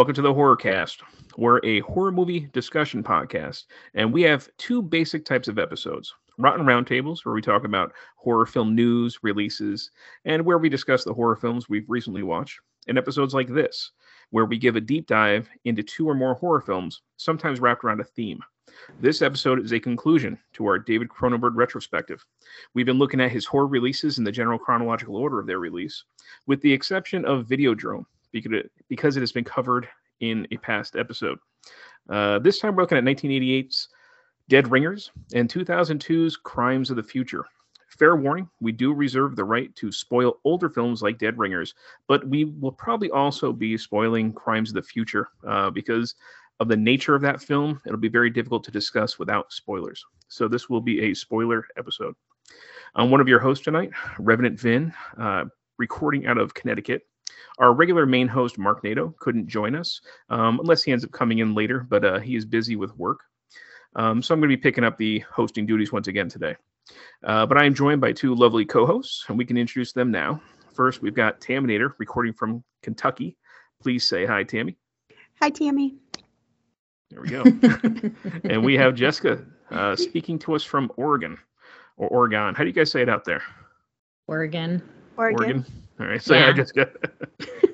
Welcome to the Horrorcast. We're a horror movie discussion podcast, and we have two basic types of episodes Rotten Roundtables, where we talk about horror film news, releases, and where we discuss the horror films we've recently watched, and episodes like this, where we give a deep dive into two or more horror films, sometimes wrapped around a theme. This episode is a conclusion to our David Cronenberg retrospective. We've been looking at his horror releases in the general chronological order of their release, with the exception of Videodrome, because it has been covered in a past episode. Uh, this time we're looking at 1988's Dead Ringers and 2002's Crimes of the Future. Fair warning, we do reserve the right to spoil older films like Dead Ringers, but we will probably also be spoiling Crimes of the Future uh, because of the nature of that film. It'll be very difficult to discuss without spoilers. So this will be a spoiler episode. I'm one of your hosts tonight, Revenant Vin, uh, recording out of Connecticut. Our regular main host, Mark Nato, couldn't join us um, unless he ends up coming in later, but uh, he is busy with work. Um, so I'm going to be picking up the hosting duties once again today. Uh, but I am joined by two lovely co hosts, and we can introduce them now. First, we've got Taminator recording from Kentucky. Please say hi, Tammy. Hi, Tammy. There we go. and we have Jessica uh, speaking to us from Oregon or Oregon. How do you guys say it out there? Oregon. Oregon. Oregon. All right. Say hi, Yeah. Jessica.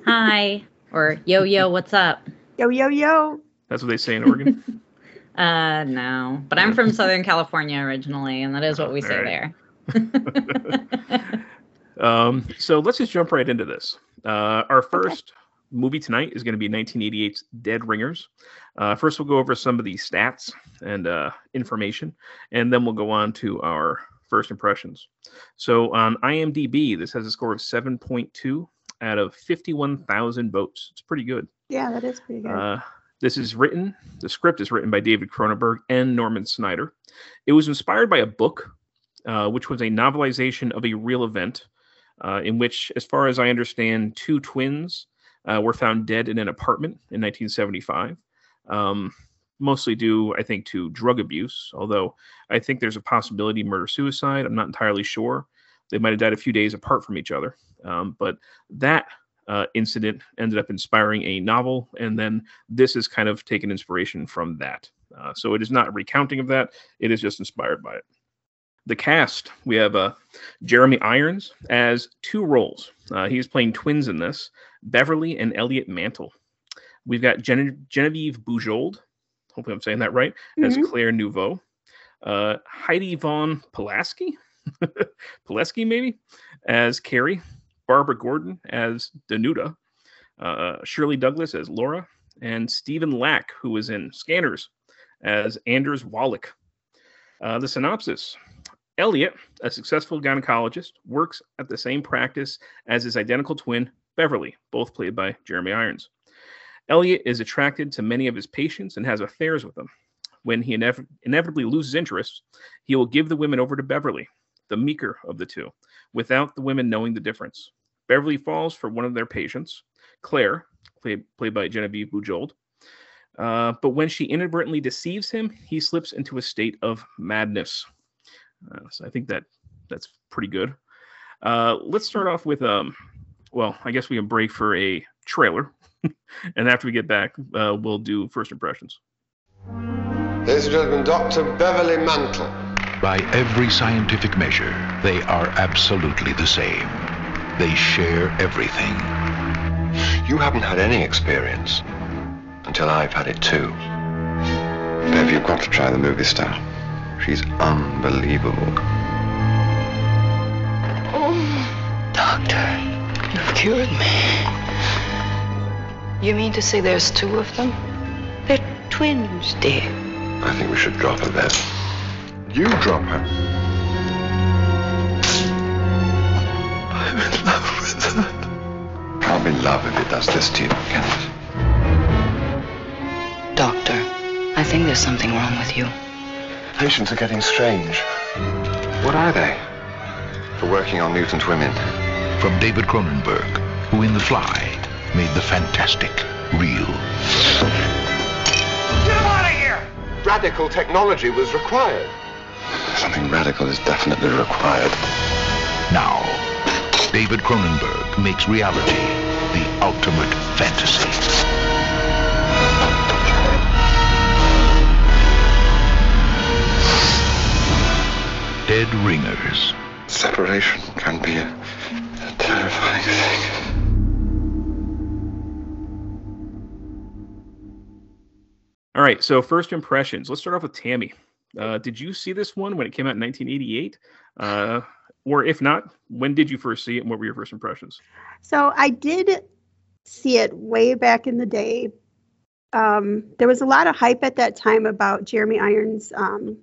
Hi. Or yo yo, what's up? Yo, yo, yo. That's what they say in Oregon. Uh no. But I'm from Southern California originally, and that is what we say Alright. there. Um, so let's just jump right into this. Uh, our first movie tonight is going to be 1988's Dead Ringers. Uh, first, we'll go over some of the stats and uh, information, and then we'll go on to our first impressions. So on IMDb, this has a score of 7.2 out of 51,000 votes. It's pretty good. Yeah, that is pretty good. Uh, this is written, the script is written by David Cronenberg and Norman Snyder. It was inspired by a book, uh, which was a novelization of a real event, uh, in which, as far as I understand, two twins uh, were found dead in an apartment in 1975. Um, mostly due, I think, to drug abuse, although I think there's a possibility murder suicide. I'm not entirely sure. They might have died a few days apart from each other. Um, but that uh, incident ended up inspiring a novel, and then this is kind of taken inspiration from that. Uh, so it is not a recounting of that; it is just inspired by it. The cast we have uh, Jeremy Irons as two roles. Uh, he's playing twins in this: Beverly and Elliot Mantle. We've got Gene- Genevieve Bujold. Hopefully, I'm saying that right. As Mhm. Claire Niveau. Uh, Heidi Von Pulaski, Pulaski maybe, as Carrie. Barbara Gordon as Danuta, uh, Shirley Douglas as Laura, and Stephen Lack, who was in Scanners, as Anders Wallach. Uh, the synopsis Elliot, a successful gynecologist, works at the same practice as his identical twin, Beverly, both played by Jeremy Irons. Elliot is attracted to many of his patients and has affairs with them. When he inev- inevitably loses interest, he will give the women over to Beverly, the meeker of the two, without the women knowing the difference. Beverly falls for one of their patients, Claire, played, played by Genevieve Bujold. Uh, but when she inadvertently deceives him, he slips into a state of madness. Uh, so I think that that's pretty good. Uh, let's start off with, um, well, I guess we can break for a trailer, and after we get back, uh, we'll do first impressions. Ladies and gentlemen, Dr. Beverly Mantle. By every scientific measure, they are absolutely the same. They share everything. You haven't had any experience until I've had it too. Bev, you've got to try the movie star. She's unbelievable. Oh, doctor, you've cured me. You mean to say there's two of them? They're twins, dear. I think we should drop her, then. You drop her. I'm in love with her. Can't be love if it does this to you, can it? Doctor, I think there's something wrong with you. Patients are getting strange. What are they? For working on mutant women. From David Cronenberg, who in The Fly made the fantastic real. Get him out of here! Radical technology was required. Something radical is definitely required. Now, David Cronenberg makes reality the ultimate fantasy. Dead Ringers. Separation can be a, a terrifying thing. All right, so first impressions. Let's start off with Tammy. Uh, did you see this one when it came out in 1988? Uh, or if not, when did you first see it and what were your first impressions? So I did see it way back in the day. Um, there was a lot of hype at that time about Jeremy Irons' um,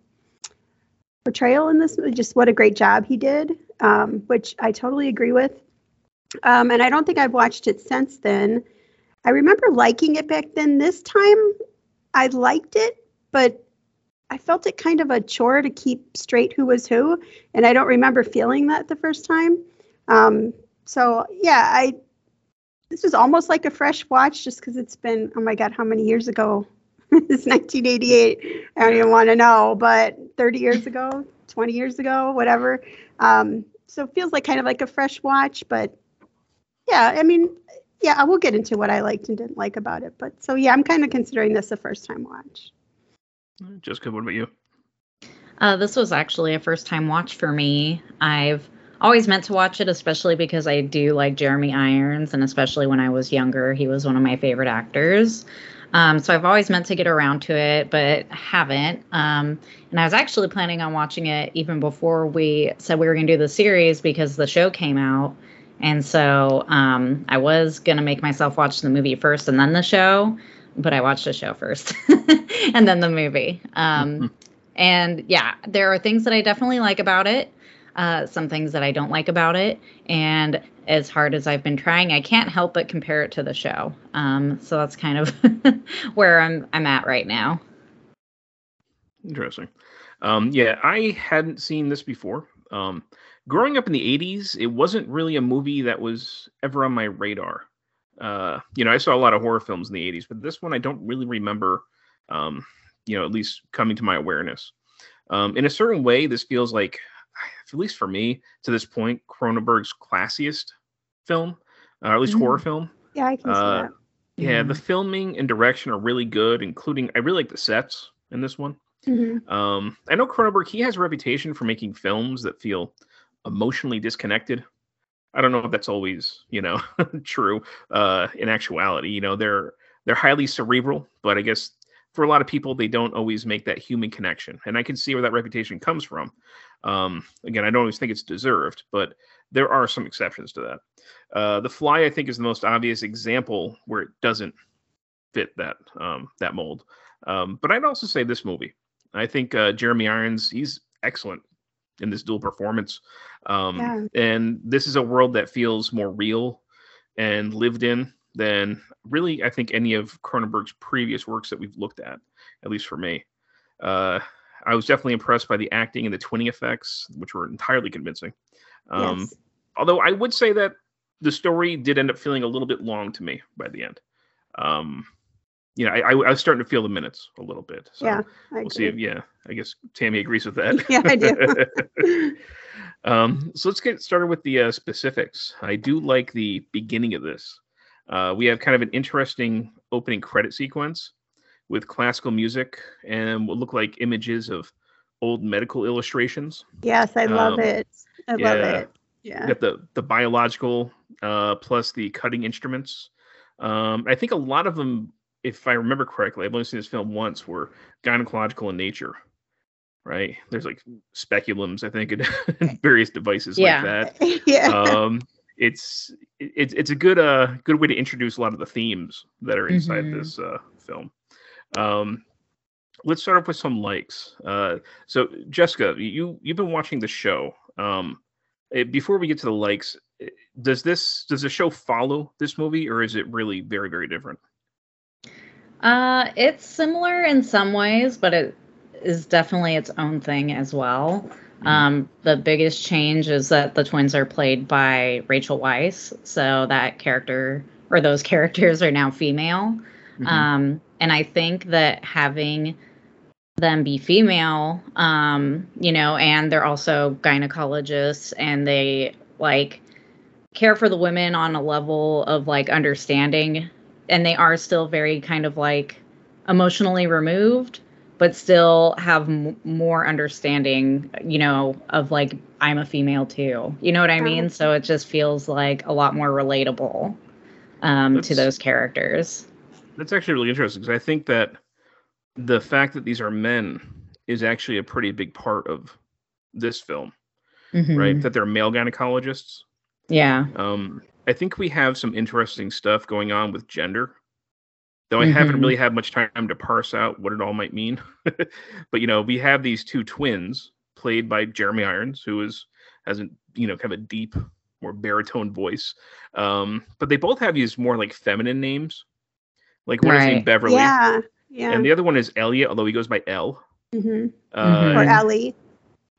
portrayal in this, just what a great job he did, um, which I totally agree with. Um, and I don't think I've watched it since then. I remember liking it back then. This time, I liked it, but I felt it kind of a chore to keep straight who was who, and I don't remember feeling that the first time. Um, so yeah, I this was almost like a fresh watch just because it's been oh my god, how many years ago? it's 1988. I don't even want to know, but 30 years ago, 20 years ago, whatever. Um, so it feels like kind of like a fresh watch, but yeah, I mean, yeah, I will get into what I liked and didn't like about it. But so yeah, I'm kind of considering this a first time watch. Jessica, what about you? Uh, this was actually a first time watch for me. I've always meant to watch it, especially because I do like Jeremy Irons, and especially when I was younger, he was one of my favorite actors. Um, so I've always meant to get around to it, but haven't. Um, and I was actually planning on watching it even before we said we were going to do the series because the show came out. And so um, I was going to make myself watch the movie first and then the show, but I watched the show first and then the movie. Um, and yeah, there are things that I definitely like about it, uh, some things that I don't like about it. And as hard as I've been trying, I can't help but compare it to the show. Um, so that's kind of where I'm I'm at right now. Interesting. Um, yeah, I hadn't seen this before. Um, growing up in the 80s, it wasn't really a movie that was ever on my radar. Uh, you know, I saw a lot of horror films in the 80s, but this one I don't really remember, um, you know, at least coming to my awareness. Um, in a certain way, this feels like, at least for me, to this point, Cronenberg's classiest film, uh, or at least Mm. horror film. Yeah, I can see Uh, that. Yeah, the filming and direction are really good, including I really like the sets in this one. Mhm. Um, I know Cronenberg, he has a reputation for making films that feel emotionally disconnected. I don't know if that's always, you know, true uh, in actuality. You know, they're they're highly cerebral, but I guess for a lot of people, they don't always make that human connection. And I can see where that reputation comes from. Um, again, I don't always think it's deserved, but there are some exceptions to that. Uh, the Fly, I think, is the most obvious example where it doesn't fit that um, that mold. Um, but I'd also say this movie. I think uh, Jeremy Irons, he's excellent in this dual performance. Um, Yeah. And this is a world that feels more real and lived in than really, I think, any of Cronenberg's previous works that we've looked at, at least for me. Uh, I was definitely impressed by the acting and the twinning effects, which were entirely convincing. Um, yes. Although I would say that the story did end up feeling a little bit long to me by the end. Um, you know, I, I, I was starting to feel the minutes a little bit. So yeah, I we'll see if, yeah, I guess Tammy agrees with that. Yeah, I do. um, so let's get started with the uh, specifics. I do like the beginning of this. Uh, we have kind of an interesting opening credit sequence with classical music and what look like images of old medical illustrations. yes, I love Um, it. I love it. Yeah. You got the the biological uh, plus the cutting instruments. Um, I think a lot of them, if I remember correctly, I've only seen this film once, were gynecological in nature. Right? There's like speculums, I think, and, various devices Yeah. like that. yeah. Um, it's it's it's a good uh good way to introduce a lot of the themes that are inside Mhm. this uh, film. Um, let's start off with some likes. Uh, so Jessica, you you've been watching the show. Um, eh, before we get to the likes, eh, does this does the show follow this movie, or is it really very very different? Uh, it's similar in some ways, but it is definitely its own thing as well. Um, the biggest change is that the twins are played by Rachel Weisz, so that character or those characters are now female. Mhm. Um, and I think that having them be female, um, you know, and they're also gynecologists and they like care for the women on a level of like understanding and they are still very kind of like emotionally removed but still have m- more understanding, you know, of like I'm a female too. You know what I mean? So it just feels like a lot more relatable um, to those characters. That's actually really interesting because I think that the fact that these are men is actually a pretty big part of this film, right? Mhm. That they're male gynecologists. Yeah. Um, I think we have some interesting stuff going on with gender, though I haven't Mhm. really had much time to parse out what it all might mean. but you know, we have these two twins played by Jeremy Irons, who is has a you know kind of a deep, more baritone voice. Um, but they both have these more like feminine names. Like one is named Beverly, Yeah. Yeah. and the other one is Elliot, although he goes by L. hmm Uh, Mhm. Or Ellie.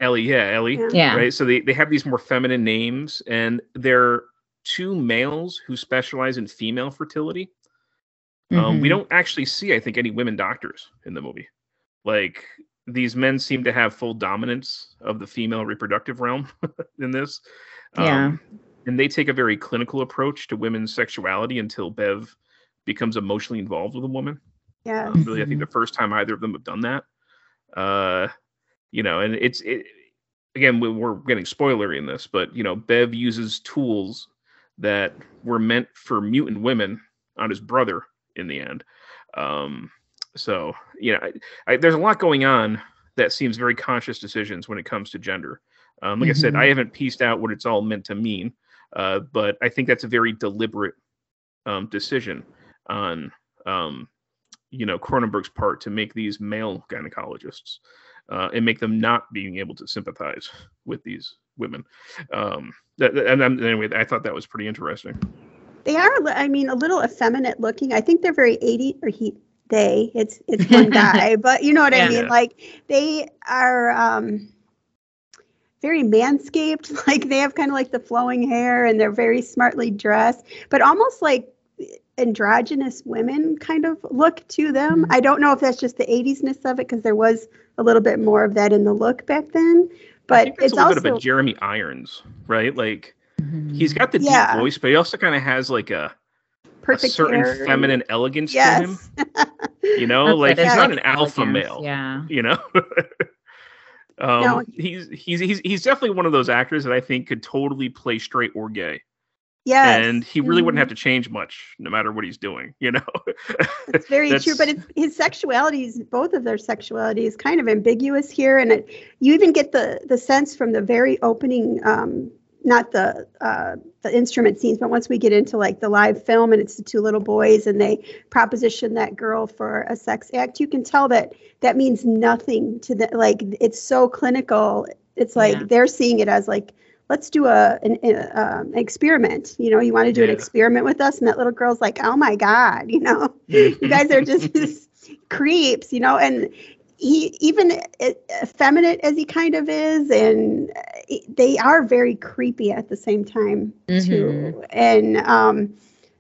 Ellie, yeah, Ellie. Yeah. Yeah. Right. So they, they have these more feminine names, and they're two males who specialize in female fertility. Um, we Mhm. don't actually see, I think, any women doctors in the movie. Like these men seem to have full dominance of the female reproductive realm in this. Yeah. Um, and they take a very clinical approach to women's sexuality until Bev becomes emotionally involved with a woman. Yeah. Um, really, I think the first time either of them have done that. Uh, you know, and it's it, again we- we're getting spoilery in this, but you know, Bev uses tools that were meant for mutant women on his brother in the end. Um, so you know, I, I, there's a lot going on that seems very conscious decisions when it comes to gender. Um, like I said, I haven't pieced out what it's all meant to mean, uh, but I think that's a very deliberate um, decision on um, you know Cronenberg's part to make these male gynecologists uh, and make them not being able to sympathize with these women. Um, that, and, um, anyway, I thought that was pretty interesting. They are, I mean, a little effeminate looking. I think they're very 80 or he, they, it's, it's one guy, but you know what Yeah. I mean? Like they are, um, very manscaped. Like they have kind of like the flowing hair and they're very smartly dressed, but almost like androgynous women kind of look to them. Mhm. I don't know if that's just the 80s-ness of it because there was a little bit more of that in the look back then. I But think it's a little also bit of a Jeremy Irons, right? Like Mhm. he's got the Yeah. deep voice, but he also kind of has like a, a certain hair feminine elegance to him. You know, like he's it's not like an alpha elegance, male. Yeah. you know um No. he's he's he's he's definitely one of those actors that i think could totally play straight or gay yes. and he really wouldn't Mhm. have to change much no matter what he's doing you know It's very true, but it's, his sexuality is both of their sexuality is kind of ambiguous here, and it, you even get the the sense from the very opening, um, not the uh, the instrument scenes, but once we get into like the live film and it's the two little boys and they proposition that girl for a sex act, you can tell that that means nothing to the like. It's so clinical. It's like Yeah. they're seeing it as like. Let's do a an, a, um, experiment. You know, you want to do an experiment with us, and that little girl's like, "Oh my god," you know? You guys are just creeps, you know, and he even effeminate as he kind of is, and they are very creepy at the same time too. And um,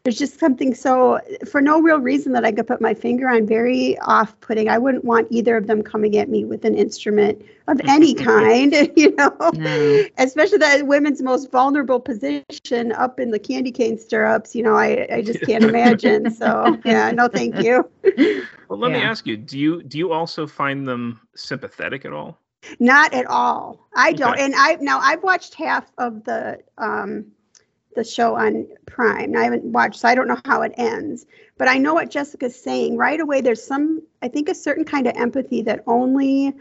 there's just something so for no real reason that I could put my finger on very off-putting. I wouldn't want either of them coming at me with an instrument of any kind, you know? No. especially that women's most vulnerable position up in the candy cane stirrups you know i i just can't imagine. So yeah no thank you. Well let me ask you do you do you also find them sympathetic at all? Not at all. I don't. Okay. and i now i've watched half of the um the show on prime. I haven't watched so i don't know how it ends. But i know what jessica's saying. Right away there's some i think a certain kind of empathy that only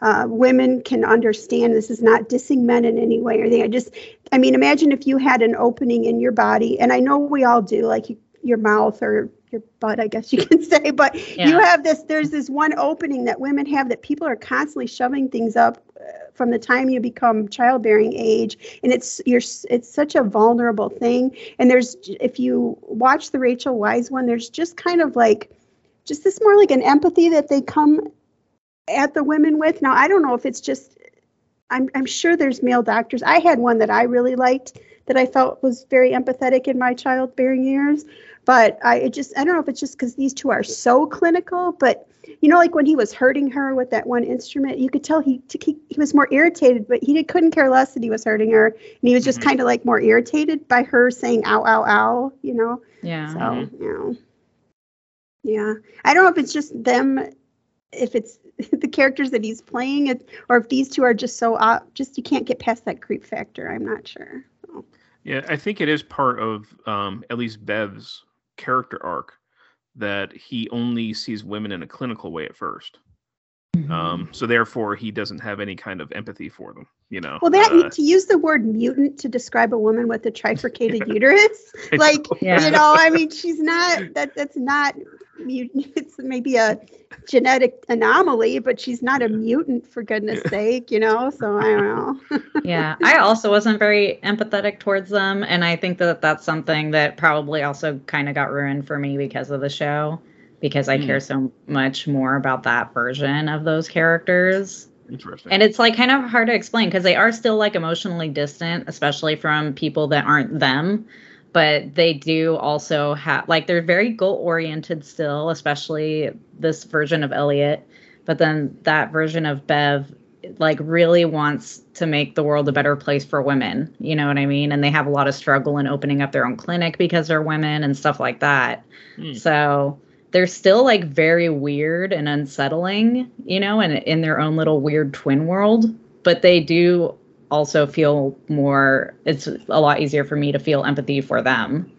uh, women can understand. This is not dissing men in any way or anything. I just, I mean, imagine if you had an opening in your body, and I know we all do, like you, your mouth or your butt, I guess you can say, but you have this, there's this one opening that women have that people are constantly shoving things up from the time you become childbearing age and it's you're it's such a vulnerable thing and there's if you watch the Rachel Weisz one there's just kind of like just this more like an empathy that they come at the women with. Now, I don't know if it's just, I'm, I'm sure there's male doctors. I had one that I really liked that I felt was very empathetic in my childbearing years. But I it just, I don't know if it's just because these two are so clinical, but you know, like when he was hurting her with that one instrument, you could tell he, he, he was more irritated, but he did, couldn't care less that he was hurting her. And he was just Mhm. kind of like more irritated by her saying, ow, ow, ow, you know? Yeah. So, Mhm. you know, yeah. I don't know if it's just them, if it's the characters that he's playing, it, or if these two are just so uh, just you can't get past that creep factor. I'm not sure. So, Yeah, I think it is part of um, at least Bev's character arc that he only sees women in a clinical way at first. Mm-hmm. Um, so therefore, he doesn't have any kind of empathy for them. You know. well, that Uh, to use the word mutant to describe a woman with a trifurcated uterus, like know. Yeah. you know, I mean, she's not that. That's not mutant. It's maybe a genetic anomaly, but she's not a mutant for goodness sake, you know. So I don't know. yeah, I also wasn't very empathetic towards them, and I think that that's something that probably also kind of got ruined for me because of the show, because I Hmm. care so much more about that version of those characters. Interesting. And it's like kind of hard to explain because they are still like emotionally distant, especially from people that aren't them. But they do also have like they're very goal oriented still, especially this version of Elliot. But then that version of Bev like really wants to make the world a better place for women. You know what I mean? And they have a lot of struggle in opening up their own clinic because they're women and stuff like that. Hmm. So they're still like very weird and unsettling, you know, and in their own little weird twin world. But they do also feel more. It's a lot easier for me to feel empathy for them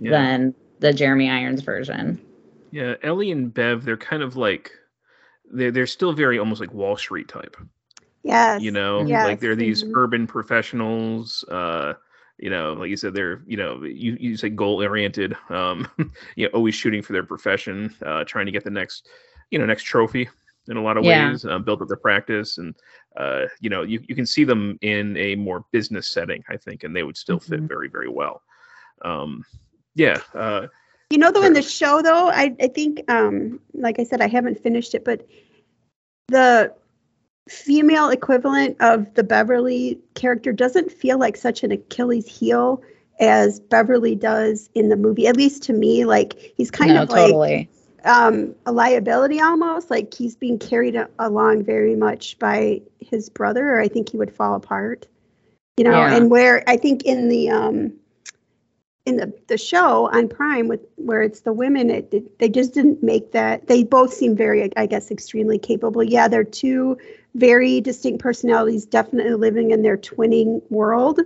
yeah. than the Jeremy Irons version. yeah, Ellie and Bev, they're kind of like they're they're still very almost like Wall Street type. yes. You know, Yes. like they're these mhm. urban professionals. Uh, you know, like you said, they're you know you you say goal oriented. Um, you know, always shooting for their profession, uh, trying to get the next you know next trophy in a lot of Yeah. ways, uh, build up their practice, and uh, you know you you can see them in a more business setting, I think, and they would still fit Mhm. very very well. Um, yeah. Uh, You know, though, in the show, though, I, I think, um, like I said, I haven't finished it, but the female equivalent of the Beverly character doesn't feel like such an Achilles heel as Beverly does in the movie. At least to me, like he's kind no, of like totally. um, a liability almost. Like he's being carried a- along very much by his brother, or I think he would fall apart. You know, Yeah. and where I think in the um, in the the show on Prime with where it's the women, it, it, they just didn't make that. They both seem very, I guess, extremely capable. Yeah, they're two very distinct personalities, definitely living in their twinning world.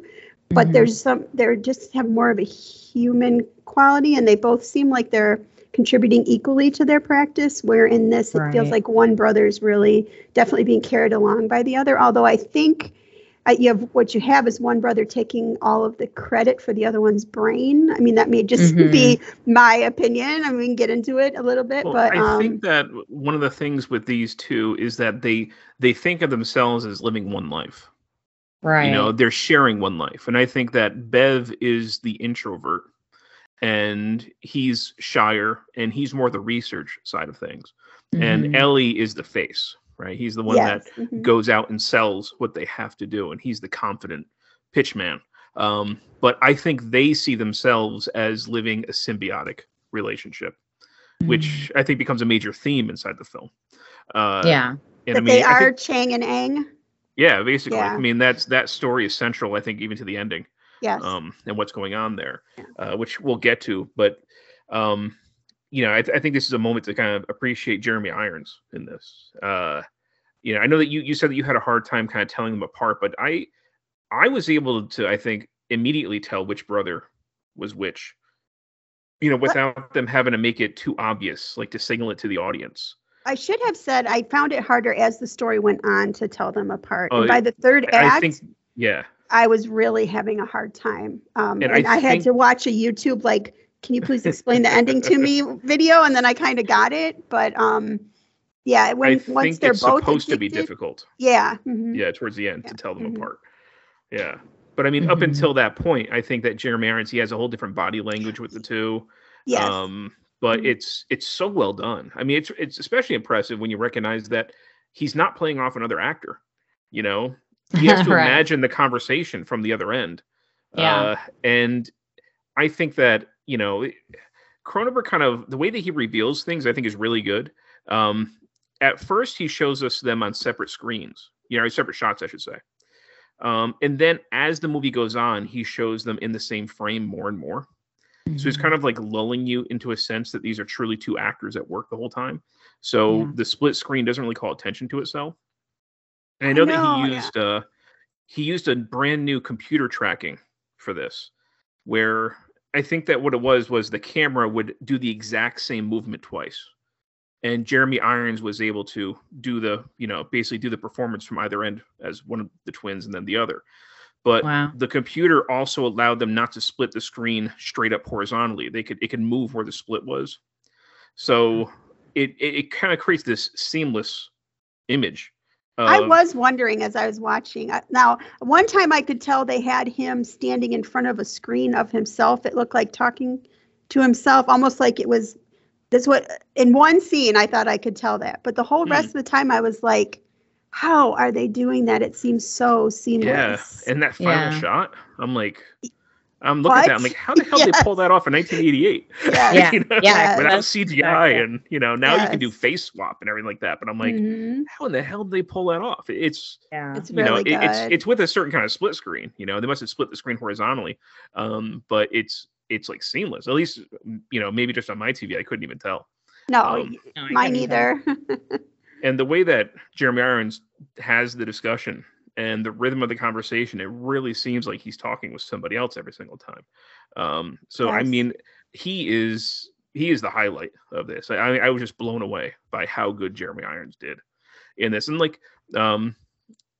But Mhm. there's some, they're just have more of a human quality, and they both seem like they're contributing equally to their practice. Where in this, it feels like one brother's really definitely being carried along by the other. Although I think uh, you have what you have is one brother taking all of the credit for the other one's brain. I mean, that may just Mhm. be my opinion. I mean, we can get into it a little bit, Well, but I um, think that one of the things with these two is that they they think of themselves as living one life. right. You know, they're sharing one life, and I think that Bev is the introvert, and he's shyer, and he's more the research side of things, and Mhm. Ellie is the face, right? He's the one yes, that mhm. goes out and sells what they have to do, and he's the confident pitchman. Um, but I think they see themselves as living a symbiotic relationship Mm-hmm. which I think becomes a major theme inside the film. Uh, yeah. and But I mean, they are think- Chang and Eng. yeah, basically. Yeah. I mean, that's that story is central. I think even to the ending, Yes. um, and what's going on there, uh, which we'll get to. But um, you know, I, I think this is a moment to kind of appreciate Jeremy Irons in this. Uh, you know, I know that you you said that you had a hard time kind of telling them apart, but I I was able to I think immediately tell which brother was which. You know, without them having to make it too obvious, like to signal it to the audience. I should have said I found it harder as the story went on to tell them apart. Oh, and by the third act, I think, yeah, I was really having a hard time. Um, And and I I, had think- to watch a YouTube like, can you please explain the ending to me video, and then I kind of got it. But um, yeah, when I once they're it's both supposed to be difficult. Yeah. mhm. Yeah, towards the end Yeah, to tell them mhm. apart. Yeah, but I mean, up Mhm. until that point, I think that Jeremy Irons he has a whole different body language with the two. Yes. Um, but Mhm. it's it's so well done. I mean, it's it's especially impressive when you recognize that he's not playing off another actor. You know, he has to Right. imagine the conversation from the other end. Yeah. Uh, and I think that you know, Cronenberg kind of the way that he reveals things, I think, is really good. Um, at first, he shows us them on separate screens, you know, separate shots, I should say. Um, and then as the movie goes on, he shows them in the same frame more and more. So he's kind of like lulling you into a sense that these are truly two actors at work the whole time. So Yeah. the split screen doesn't really call attention to itself. And I I know, know, that he yeah. used uh he used a brand new computer tracking for this, where I think that what it was was the camera would do the exact same movement twice. And Jeremy Irons was able to do the, you know, basically do the performance from either end as one of the twins and then the other. But Wow. the computer also allowed them not to split the screen straight up horizontally. They could it could move where the split was. So hmm. it it, it kind of creates this seamless image. I was wondering as I was watching. Now, one time I could tell they had him standing in front of a screen of himself. It looked like talking to himself, almost like it was. This what in one scene I thought I could tell that, but the whole Hmm. rest of the time I was like, "How are they doing that?" It seems so seamless. Yeah, seamless. and that final Yeah. shot, I'm like, I'm looking at that. I'm like, how the hell did they pull that off in 1988? Yeah, You know, yeah, without CGI, exactly- and you know, now you can do face swap and everything like that. But I'm like, Mhm. how in the hell did they pull that off? It's Yeah. It's you know, really it, good. it's it's with a certain kind of split screen. You know, they must have split the screen horizontally, um, but it's it's like seamless. At least, you know, maybe just on my TV, I couldn't even tell. no, um, No, mine either. and the way that Jeremy Irons has the discussion and the rhythm of the conversation, it really seems like he's talking with somebody else every single time. Um, so I mean, he is he is the highlight of this. I, I was just blown away by how good Jeremy Irons did in this, and like, um,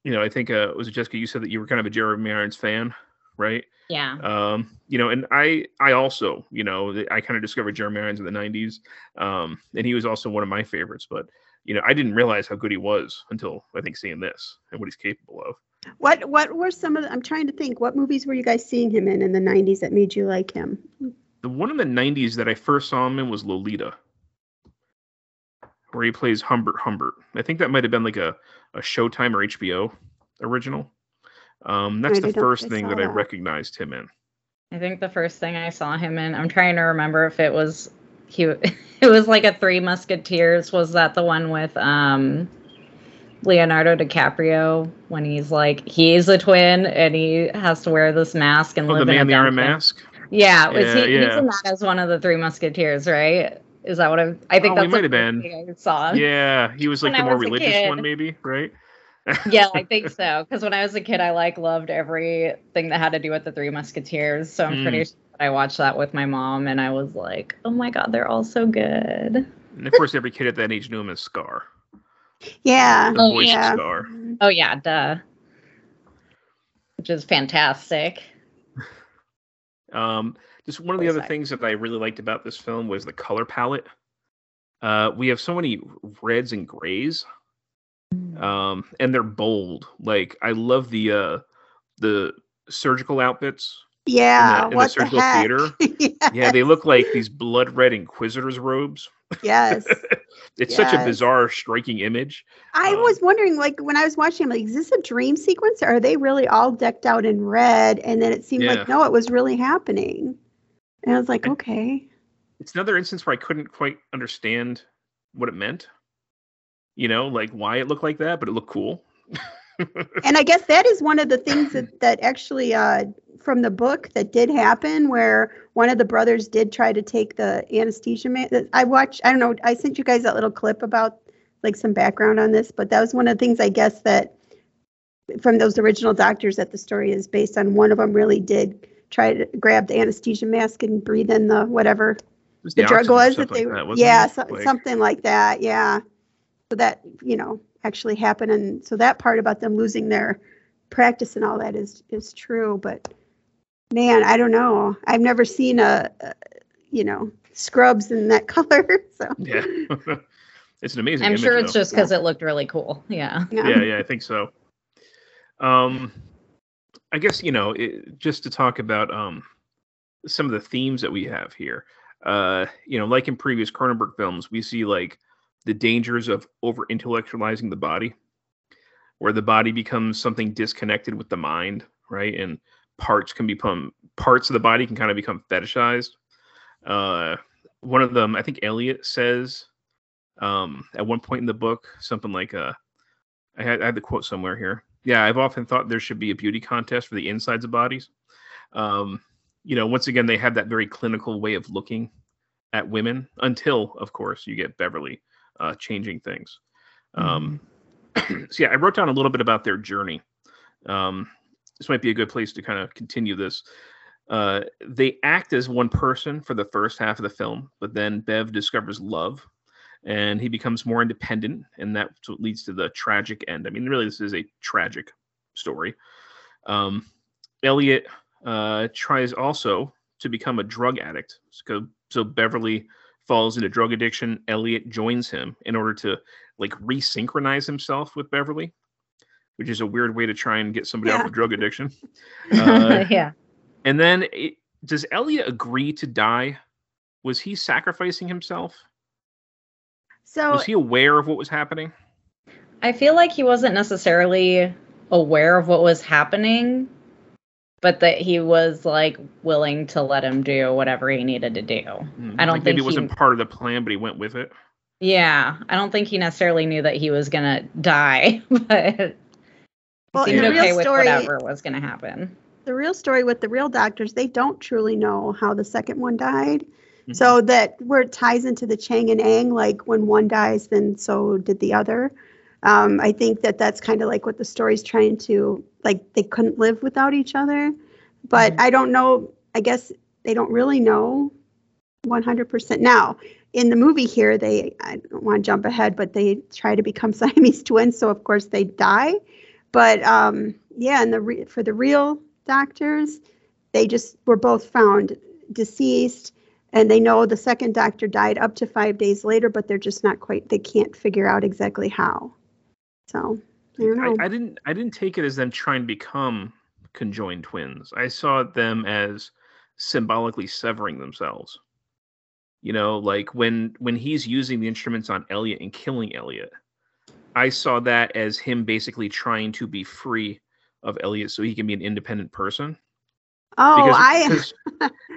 you know, I think uh, was it Jessica? You said that you were kind of a Jeremy Irons fan, right? Yeah. um you know and i i also you know i kind of discovered jeremy irons in the 90s um and he was also one of my favorites but you know i didn't realize how good he was until i think seeing this and what he's capable of what what were some of the? I'm trying to think. What movies were you guys seeing him in in the '90s that made you like him? the one in the 90s that i first saw him in was lolita where he plays humbert humbert i think that might have been like a, a showtime or hbo original um that's I the first think I thing that i recognized him in I think the first thing I saw him in, I'm trying to remember if it was he it was like a Three Musketeers. Was that the one with um Leonardo DiCaprio when he's like he's a twin and he has to wear this mask and oh live the in man in the iron mask Yeah, was Yeah, he? He's in that as one of the Three Musketeers, right? Is that what I'm? I think Oh, that's might have been. I saw. yeah he was like When the more religious one maybe right yeah, I think so. Because when I was a kid, I like loved everything that had to do with the Three Musketeers. So I'm Mm. pretty sure that I watched that with my mom, and I was like, "Oh my god, they're all so good." And of course, every kid at that age knew him as Scar, Yeah. the Oh, voice yeah. of Scar. Oh yeah, duh. Which is fantastic. Um, just one of the other actor. things that I really liked about this film was the color palette. Uh, we have so many reds and grays, um, and they're bold. Like I love the uh, the surgical outfits. Yeah. in the what surgical the heck? theater. yeah. Yeah, they look like these blood red Inquisitor's robes. Yes. It's such a bizarre, striking image. I Um, was wondering, like, when I was watching, I'm like, is this a dream sequence? Or are they really all decked out in red? And then it seemed Yeah. like, no, it was really happening. And I was like, And- okay. it's another instance where I couldn't quite understand what it meant. You know, like why it looked like that, but it looked cool. And I guess that is one of the things that, that actually, uh, from the book that did happen, where one of the brothers did try to take the anesthesia man. I watched, I don't know, I sent you guys that little clip about like some background on this, but that was one of the things I guess that from those original doctors that the story is based on. One of them really did try to grab the anesthesia mask and breathe in the whatever was the drug was that they like that, yeah so, Like- something like that yeah so that you know actually happened and so that part about them losing their practice and all that is is true but man i don't know i've never seen a, a you know scrubs in that color so Yeah. it's an amazing I'm image, sure it's though. just because it looked really cool. Yeah. yeah, yeah, I think so. Um, I guess you know, it, just to talk about um some of the themes that we have here. Uh, you know, like in previous Cronenberg films, we see like the dangers of over intellectualizing the body, where the body becomes something disconnected with the mind, right? And parts can become parts of the body can kind of become fetishized. Uh, one of them, I think Elliot says um, at one point in the book something like uh, I had, I had the quote somewhere here. Yeah, I've often thought there should be a beauty contest for the insides of bodies. Um, you know, once again, they have that very clinical way of looking at women until, of course, you get Beverly uh, changing things. Um, so yeah, I wrote down a little bit about their journey. Um, this might be a good place to kind of continue this. Uh, they act as one person for the first half of the film, but then Bev discovers love and he becomes more independent, and what leads to the tragic end. I mean, really, this is a tragic story. Um, Elliot uh, tries also to become a drug addict. So, so Beverly falls into drug addiction. Elliot joins him in order to like resynchronize himself with Beverly, which is a weird way to try and get somebody Yeah. off of drug addiction. Uh, yeah. and then it, does Elliot agree to die? Was he sacrificing himself? So Was he aware of what was happening? I feel like he wasn't necessarily aware of what was happening, but that he was like willing to let him do whatever he needed to do. Hmm, I don't like think maybe it he- wasn't part of the plan, but he went with it. Yeah, I don't think he necessarily knew that he was gonna die, but well, seemed the okay real with story, whatever was gonna happen. the real story with the real doctors, they don't truly know how the second one died. Mhm. So that where it ties into the Chang and Eng, like when one dies, then so did the other. Um, I think that that's kind of like what the story's trying to like. They couldn't live without each other, but Mhm. I don't know. I guess they don't really know 100% now. In the movie here, they I don't want to jump ahead, but they try to become Siamese twins, so of course they die. But um, yeah, and the re- for the real doctors, they just were both found deceased and they know the second doctor died up to five days later but they're just not quite they can't figure out exactly how so i don't know I, I didn't. I didn't take it as them trying to become conjoined twins. I saw them as symbolically severing themselves. You know, like when when he's using the instruments on Elliot and killing Elliot, I saw that as him basically trying to be free of Elliot so he can be an independent person. oh i 'cause-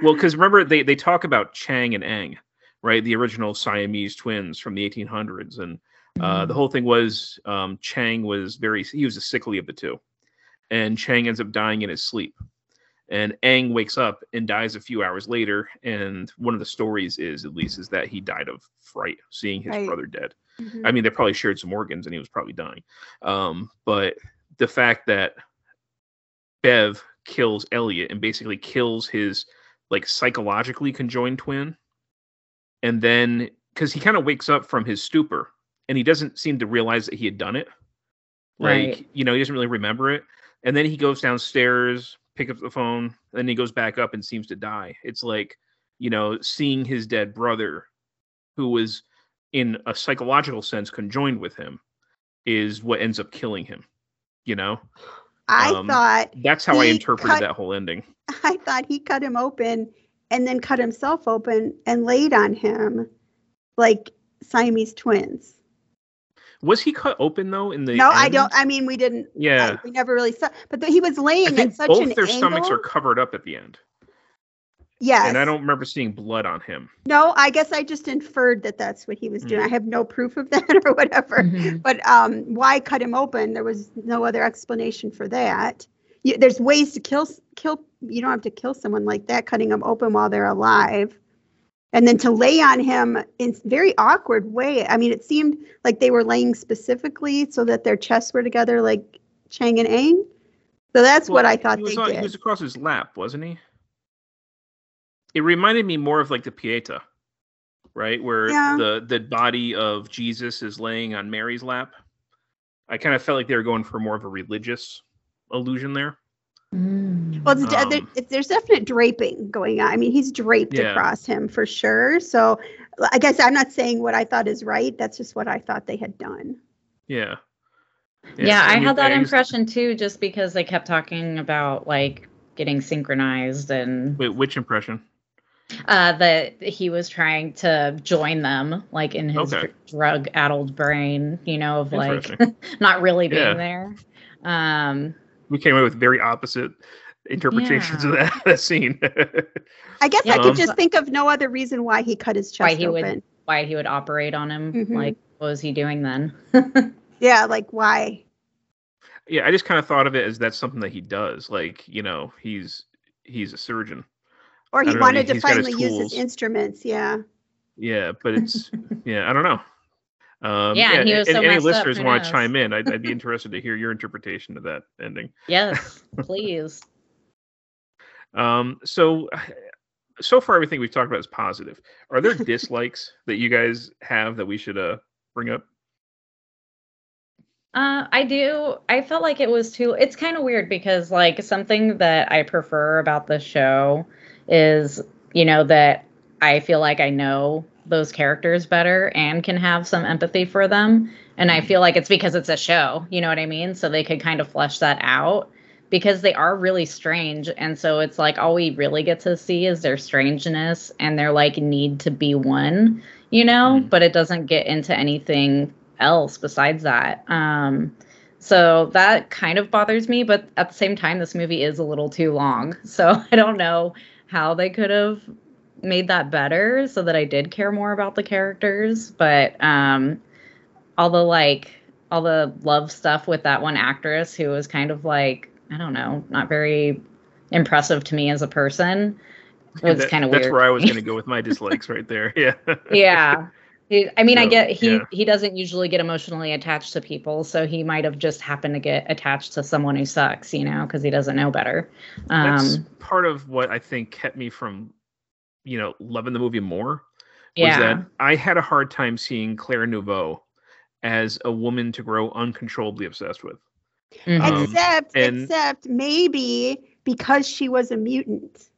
well, because remember they they talk about Chang and Eng, right? The original Siamese twins from the 1800s, and uh, the whole thing was um, Chang was very he was the sickly of the two, and Chang ends up dying in his sleep, and Eng wakes up and dies a few hours later. And one of the stories is at least is that he died of fright seeing his Right. brother dead. Mhm. I mean, they probably shared some organs and he was probably dying. Um, but the fact that Bev kills Elliot and basically kills his like psychologically conjoined twin, and then because he kind of wakes up from his stupor and he doesn't seem to realize that he had done it. Like, Right. you know, he doesn't really remember it. And then he goes downstairs, pick up the phone, and then he goes back up and seems to die. It's like, you know, seeing his dead brother, who was in a psychological sense conjoined with him, is what ends up killing him. You know, i um, thought that's how I interpreted cut- that whole ending. i thought he cut him open and then cut himself open and laid on him like siamese twins Was he cut open though in the? no i don't i mean we didn't I- Yeah, we never really saw but the, he was I laying think at such both an their angle stomachs are covered up at the end, yes and I don't remember seeing blood on him. No, I guess I just inferred that that's what he was doing. Mm. I have no proof of that or whatever. Mhm. But um, why cut him open? There was no other explanation for that. You, there's ways to kill kill. You don't have to kill someone like that, cutting them open while they're alive, and then to lay on him in very awkward way. I mean, it seemed like they were laying specifically so that their chests were together, like Chang and Eng. So that's what I thought he was they on- did. He was across his lap, wasn't he? It reminded me more of like the Pieta, right, where Yeah. the the body of Jesus is laying on Mary's lap. I kind of felt like they were going for more of a religious illusion there. Mm. Well, it's, de- there- Um, there's definite draping going on. I mean, he's draped Yeah. across him for sure. So I guess I'm not saying what I thought is right. That's just what I thought they had done. Yeah. Yeah, I, mean, had that Aang's- impression too, just because they kept talking about like getting synchronized and Wait, which impression? Uh, that he was trying to join them, like in his Okay. drug-addled brain, you know, of like not really being Yeah. there. Um, We came away with very opposite interpretations of that, that scene. I guess I Um, could just think of no other reason why he cut his chest why he open. would why he would operate on him? Mhm. Like, what was he doing then? Yeah, like why? yeah, I just kind of thought of it as that's something that he does. Like, you know, he's he's a surgeon. Or he don't know, wanted to he's his finally use his instruments. Yeah. Yeah, but it's yeah, I don't know. Um, Yeah, and he was and so any messed up, listeners who want to chime in, I'd, I'd be interested to hear your interpretation of that ending. Yes, please. Um, so so far everything we've talked about is positive. Are there dislikes that you guys have that we should uh bring up? Uh, I do. I felt like it was too. It's kind of weird because like something that I prefer about the show is you know that I feel like I know those characters better and can have some empathy for them, and I feel like it's because it's a show. You know what I mean? So they could kind of flesh that out because they are really strange, and so it's like all we really get to see is their strangeness and their like need to be one. You know, Mhm. but it doesn't get into anything else besides that. Um, so that kind of bothers me, but at the same time, this movie is a little too long. So I don't know how they could have made that better so that I did care more about the characters. But um, all the like, all the love stuff with that one actress who was kind of like, I don't know, not very impressive to me as a person was kind of weird. That's where I was going to go with my dislikes right there. Yeah. yeah. He- I mean, I get he yeah. he doesn't usually get emotionally attached to people, so he might have just happened to get attached to someone who sucks, you know, because he doesn't know better. That's Um, part of what I think kept me from, you know, loving the movie more. Was yeah, that I had a hard time seeing Claire Niveau as a woman to grow uncontrollably obsessed with. mhm. Um, except and- except maybe because she was a mutant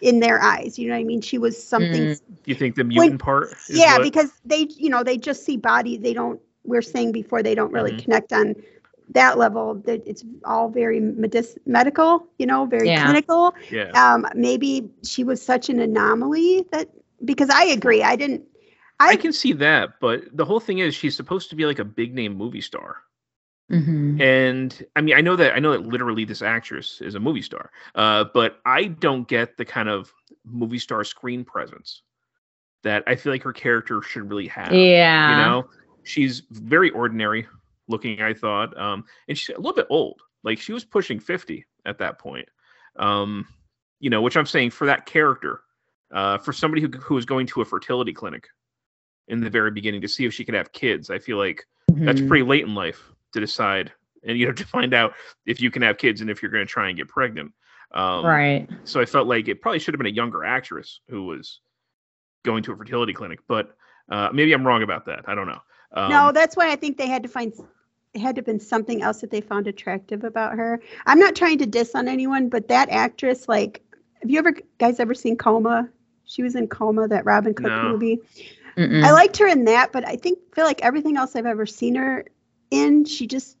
in their eyes. You know what I mean? She was something. Mm. You think the mutant part? Is yeah, what- because they, you know, they just see body. They don't. We're saying before they don't really Mhm. connect on that level. That it's all very medic- medical. You know, very Yeah. clinical. yeah. Um, maybe she was such an anomaly that because I agree. I didn't. I, I can see that, but the whole thing is she's supposed to be like a big name movie star. Mhm. And I mean, I know that I know that literally this actress is a movie star, uh, but I don't get the kind of movie star screen presence that I feel like her character should really have. yeah, You know, she's very ordinary looking. I thought, um, and she's a little bit old. Like she was pushing fifty at that point. Um, you know, which I'm saying for that character, uh, for somebody who who was going to a fertility clinic in the very beginning to see if she could have kids, I feel like that's Mhm. pretty late in life to decide and you know to find out if you can have kids and if you're going to try and get pregnant um, right. so i felt like it probably should have been a younger actress who was going to a fertility clinic but uh, maybe i'm wrong about that i don't know um, no, that's why I think they had to find. It had to have been something else that they found attractive about her. I'm not trying to diss on anyone, but that actress, like, have you ever guys ever seen Coma? She was in Coma, that Robin Cook No. movie. Mm-mm. I liked her in that, but I think feel like everything else I've ever seen her in, she just.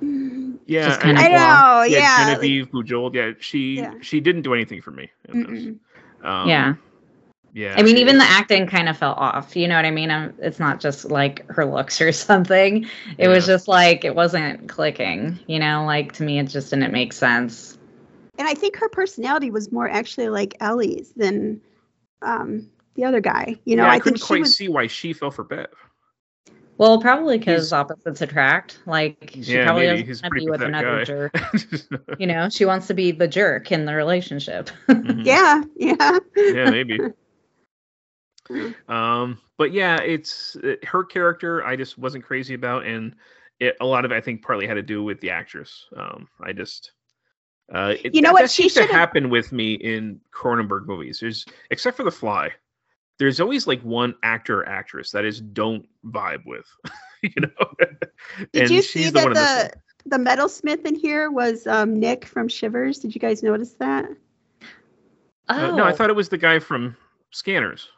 Yeah Just I- kinda I know, yeah, yeah. like, genevieve bujold yeah she Yeah. she didn't do anything for me in this. mm-mm. Um, yeah. yeah I mean, even the acting kind of fell off. You know what I mean? Um it's not just like her looks or something. It was just like it wasn't clicking. You know, like to me, it just didn't make sense. And I think her personality was more actually like Ellie's than um, the other guy. You know, yeah, i, I, couldn't think quite was. see why she fell for bev Well, probably because opposites attract. Like she yeah probably maybe doesn't want to be with another guy. jerk. You know, she wants to be the jerk in the relationship. Mhm. Yeah, yeah. yeah maybe um but yeah it's uh, her character i just wasn't crazy about and it, a lot of it i think partly had to do with the actress um i just uh it, You know that, what? that She seems to should've- happen with me in cronenberg movies there's except for the fly there's always like one actor or actress that is don't vibe with you know Did and you she's see the that in this the the metalsmith in here was um, Nick from Shivers? Did you guys notice that? oh, Uh, no i thought it was the guy from scanners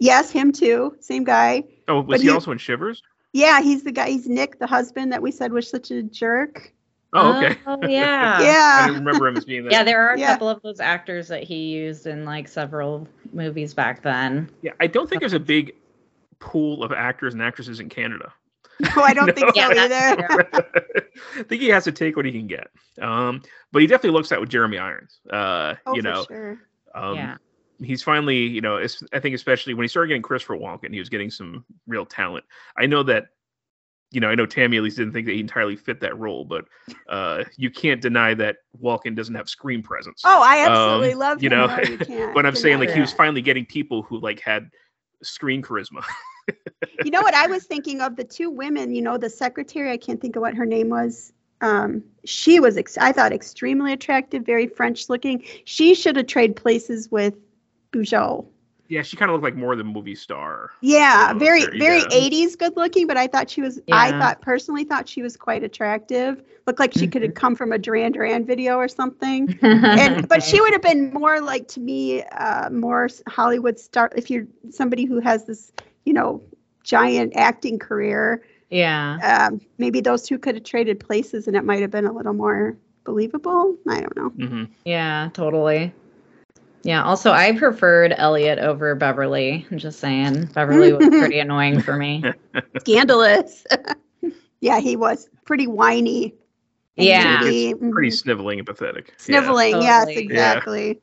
Yes, him too. Same guy. oh was he, he- also in shivers Yeah, he's the guy. He's Nick, the husband that we said was such a jerk. Oh okay Oh yeah. i Yeah. didn't remember him as being there Yeah, there are a Yeah. couple of those actors that he used in like several movies back then. Yeah, I don't think there's a big pool of actors and actresses in Canada. No, I don't think so Yeah, either. I think he has to take what he can get. Um, but he definitely looks that with Jeremy Irons. Uh, oh, you for know, sure. um, yeah. he's finally, you know, I think especially when he started getting Christopher Walken, he was getting some real talent. I know that, you know, I know Tammy at least didn't think that he entirely fit that role, but uh, you can't deny that Walken doesn't have screen presence. Oh, I absolutely Um, love you him. know, No, you but I'm saying like he was finally getting people who like had screen charisma. you know what I was thinking of the two women, you know, the secretary, I can't think of what her name was. Um, she was, ex- I thought, extremely attractive, very French looking. She should have traded places with Bujold. Yeah, she kind of looked like more of the movie star. Yeah, very, very- very yeah. 80s good looking, but I thought she was, I thought personally thought she was quite attractive. Looked like she could have come from a Duran Duran video or something. and but she would have been more like to me uh more hollywood star if you're somebody who has this you know giant acting career yeah. um maybe those two could have traded places and it might have been a little more believable i don't know hmm Yeah, totally. Yeah, also I preferred Elliot over Beverly. I'm just saying. Beverly was pretty annoying for me. scandalous yeah he was pretty whiny and Yeah. moody, Pretty mhm. sniveling and pathetic. Yeah. sniveling yes Totally. exactly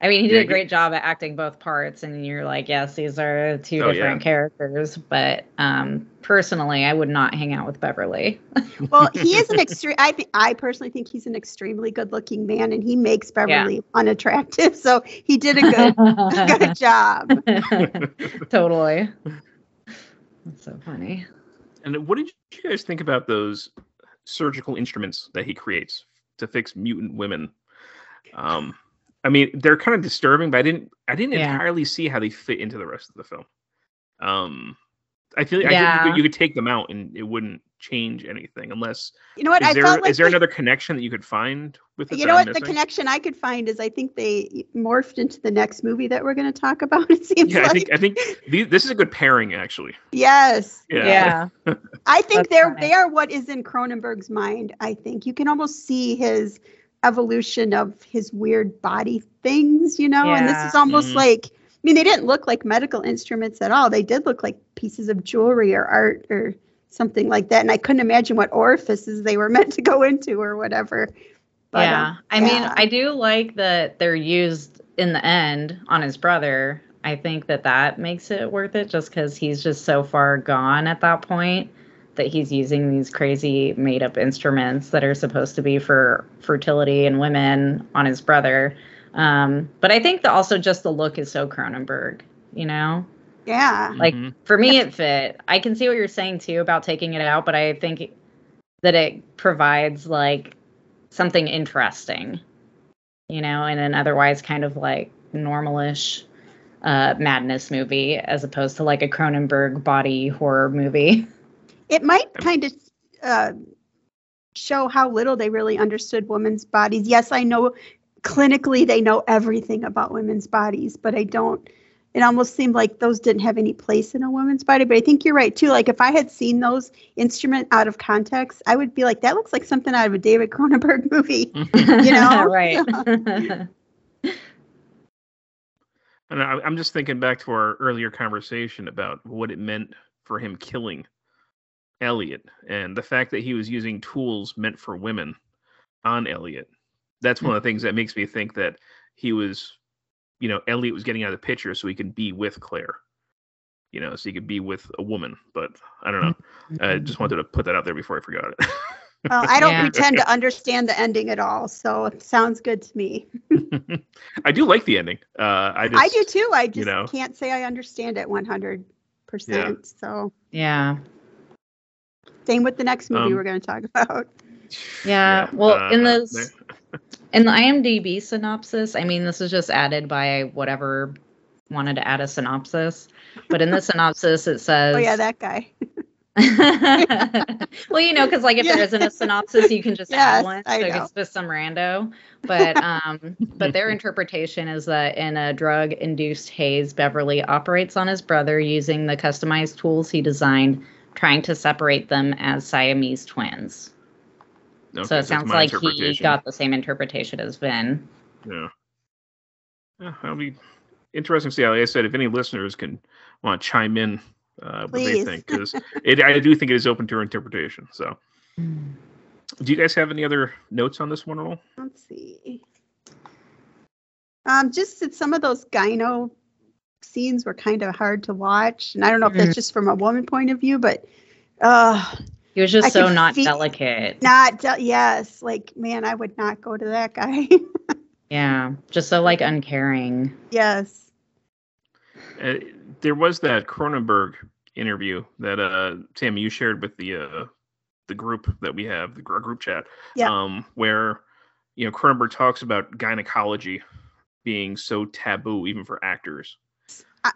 I mean, he Yeah, did a get- great job at acting both parts, and you're like, yes, these are two Oh, different yeah. characters. But um, personally, I would not hang out with Beverly. well he is an extreme i think i personally think he's an extremely good looking man and he makes beverly unattractive so he did a good good job totally. That's so funny. And what did you guys think about those surgical instruments that he creates to fix mutant women? Um, I mean, they're kind of disturbing, but I didn't, I didn't Yeah. entirely see how they fit into the rest of the film. Um, I feel, I think you could, you could take them out and it wouldn't change anything, unless you know what is i there felt like is there the- another connection that you could find with it? you know I'm what the connection i could find is i think they morphed into the next movie that we're going to talk about it seems Yeah, I like think I think the, this is a good pairing, actually. yes Yeah. Yeah. i think That's they're funny. they are what is in cronenberg's mind i think you can almost see his evolution of his weird body things you know and this is almost Mhm. like i mean they didn't look like medical instruments at all they did look like pieces of jewelry or art or something like that and i couldn't imagine what orifices they were meant to go into or whatever But, yeah. um, I mean. I do like that they're used in the end on his brother. I think that that makes it worth it just because he's just so far gone at that point that he's using these crazy made up instruments that are supposed to be for fertility and women on his brother. Um, but I think that also just the look is so Cronenberg, you know? yeah Like Mhm. for me, it fit. I can see what you're saying too about taking it out, but I think that it provides like something interesting, you know, in an otherwise kind of like normalish uh, madness movie as opposed to like a Cronenberg body horror movie. it might kind of uh, show how little they really understood women's bodies. Yes, I know clinically they know everything about women's bodies, but I don't. It almost seemed like those didn't have any place in a woman's body. But I think you're right too. Like if I had seen those instrument out of context, I would be like, that looks like something out of a David Cronenberg movie. you know? right? And I, I'm just thinking back to our earlier conversation about what it meant for him killing Elliot and the fact that he was using tools meant for women on Elliot. That's one of the things that makes me think that he was, you know, Elliot was getting out of the picture so he could be with Claire, you know, so he could be with a woman. But I don't know. I just wanted to put that out there before I forgot it. Well, I don't Yeah. pretend to understand the ending at all, so it sounds good to me. I do like the ending. Uh, I just, I do too. I just know. can't say I understand it 100%. So yeah. Same with the next movie Um, we're going to talk about. Yeah, well, uh, in uh, this in the IMDb synopsis, I mean, this is just added by whatever wanted to add a synopsis, but in the synopsis it says, Oh yeah, that guy. well, you know, because like if Yeah. there isn't a synopsis, you can just Yes, add one, so I know. it's just some rando. But um, but their interpretation is that in a drug-induced haze, Beverly operates on his brother using the customized tools he designed, trying to separate them as Siamese twins. Okay, so it sounds like he got the same interpretation as Vin. Yeah. Yeah, that'll be interesting to see. Like I said, if any listeners can want to chime in, uh, what they think, because I do think it is open to interpretation. So, do you guys have any other notes on this one at all? Let's see. Um, just that some of those gyno scenes were kind of hard to watch, and I don't know if that's just from a woman point of view, but uh, He was just I so not feel- delicate. not de- yes, like man, I would not go to that guy. Yeah, just so like uncaring. yes. Uh, there was that Cronenberg interview that uh Sam you shared with the uh the group that we have, the gr- group chat, Yeah. um, where you know Cronenberg talks about gynecology being so taboo even for actors.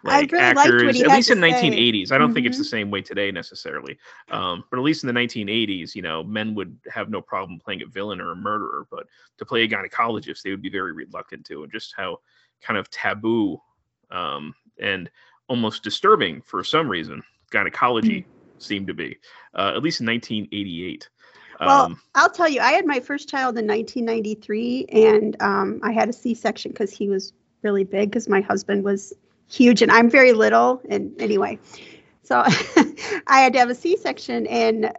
I, I Like really actors, what he at least in say. 1980s. I don't think it's the Mhm. same way today necessarily, um, but at least in the 1980s, you know, men would have no problem playing a villain or a murderer, but to play a gynecologist, they would be very reluctant to, and just how kind of taboo um, and almost disturbing for some reason gynecology seemed to be, uh, at least in 1988. Well, Um, I'll tell you, I had my first child in 1993, and um, I had a C-section because he was really big. Because my husband was huge, and I'm very little. And anyway, so I had to have a C-section, and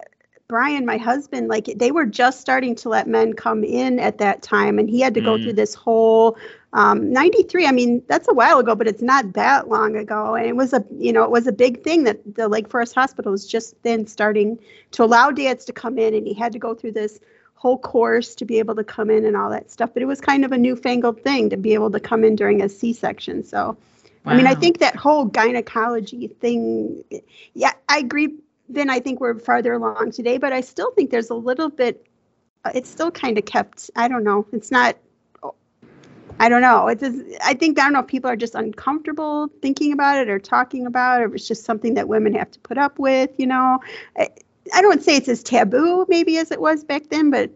Brian, my husband, like they were just starting to let men come in at that time, and he had to go Mm. through this whole um, 93 i mean that's a while ago but it's not that long ago and it was a you know it was a big thing that the lake forest hospital was just then starting to allow dads to come in and he had to go through this whole course to be able to come in and all that stuff but it was kind of a newfangled thing to be able to come in during a c-section so i mean i think that whole gynecology thing yeah i agree then i think we're farther along today but i still think there's a little bit uh, it's still kind of kept i don't know it's not I don't know. It's just, I think I don't know if people are just uncomfortable thinking about it or talking about it, or it's just something that women have to put up with. You know, I, I don't say it's as taboo maybe as it was back then, but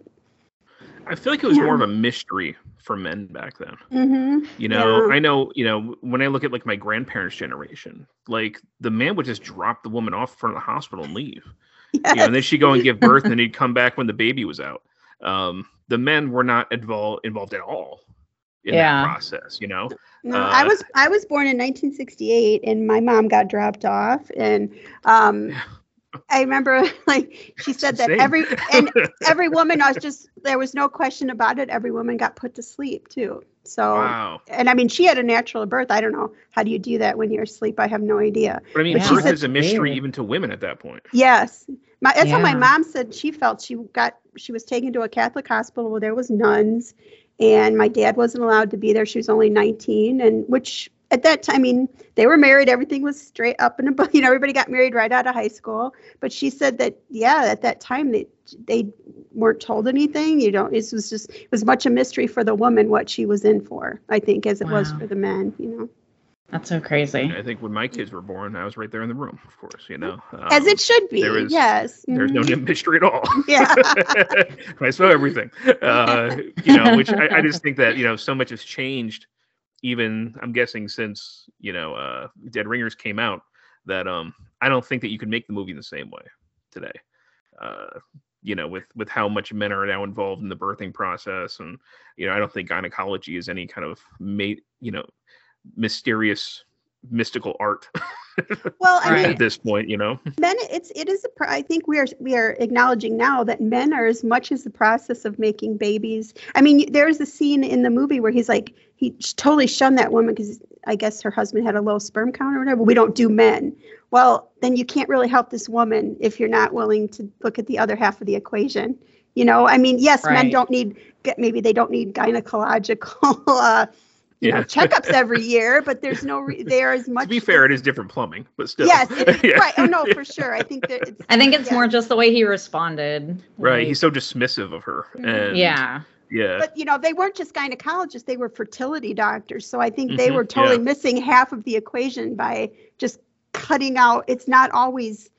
I feel like it was Yeah. more of a mystery for men back then. mhm, You know, Yeah. I know, you know, when I look at like my grandparents' generation, like the man would just drop the woman off in front of the hospital and leave. You know, and then she'd go and give birth and then he'd come back when the baby was out. Um, the men were not involved involved at all in Yeah. that process, you know. No, I Uh, was I was born in 1968, and my mom got dropped off, and um, Yeah. I remember like she said that insane. every and every woman I was just there was no question about it. Every woman got put to sleep too. So Wow. and I mean she had a natural birth. I don't know how do you do that when you're asleep. I have no idea. But I mean, Yeah. birth She is a mystery Weird. even to women at that point. Yes. My, that's what my mom said. She felt she got she was taken to a Catholic hospital where there was nuns, and my dad wasn't allowed to be there. She was only 19, and which at that time, I mean, they were married. Everything was straight up and above. You know, everybody got married right out of high school. But she said that yeah, at that time they they weren't told anything. You know, it was just it was much a mystery for the woman what she was in for. I think as it was for the men. You know, That's so crazy. I think when my kids were born, I was right there in the room, of course, you know. as Um, it should be. there was- yes. There's no Mhm. mystery at all. Yeah. I saw everything. Uh, you know, which I, I just think that, you know, so much has changed, even I'm guessing since, you know, uh Dead Ringers came out, that um I don't think that you could make the movie in the same way today. Uh you know, with with how much men are now involved in the birthing process, and you know, I don't think gynecology is any kind of made, you know, mysterious mystical art Well, I mean, at this point, you know. men it's it is a pr- i think we are we are acknowledging now that men are as much as the process of making babies. I mean there's a scene in the movie where he's like he totally shunned that woman because i guess her husband had a low sperm count or whatever. We don't do men. Well then you can't really help this woman if you're not willing to look at the other half of the equation you know? I mean yes men don't need get- maybe they don't need gynecological uh you know Yeah. checkups every year but there's no re- they as much to be fair, it is different plumbing, but still. Yes, it is, Yeah. right. Oh no, for sure. I think that it's. I think it's yeah. more just the way he responded. Right. Like, He's so dismissive of her. Mhm. And yeah. Yeah. But you know, they weren't just gynecologists; they were fertility doctors. So I think they Mhm, were totally yeah. missing half of the equation by just cutting out. It's not always.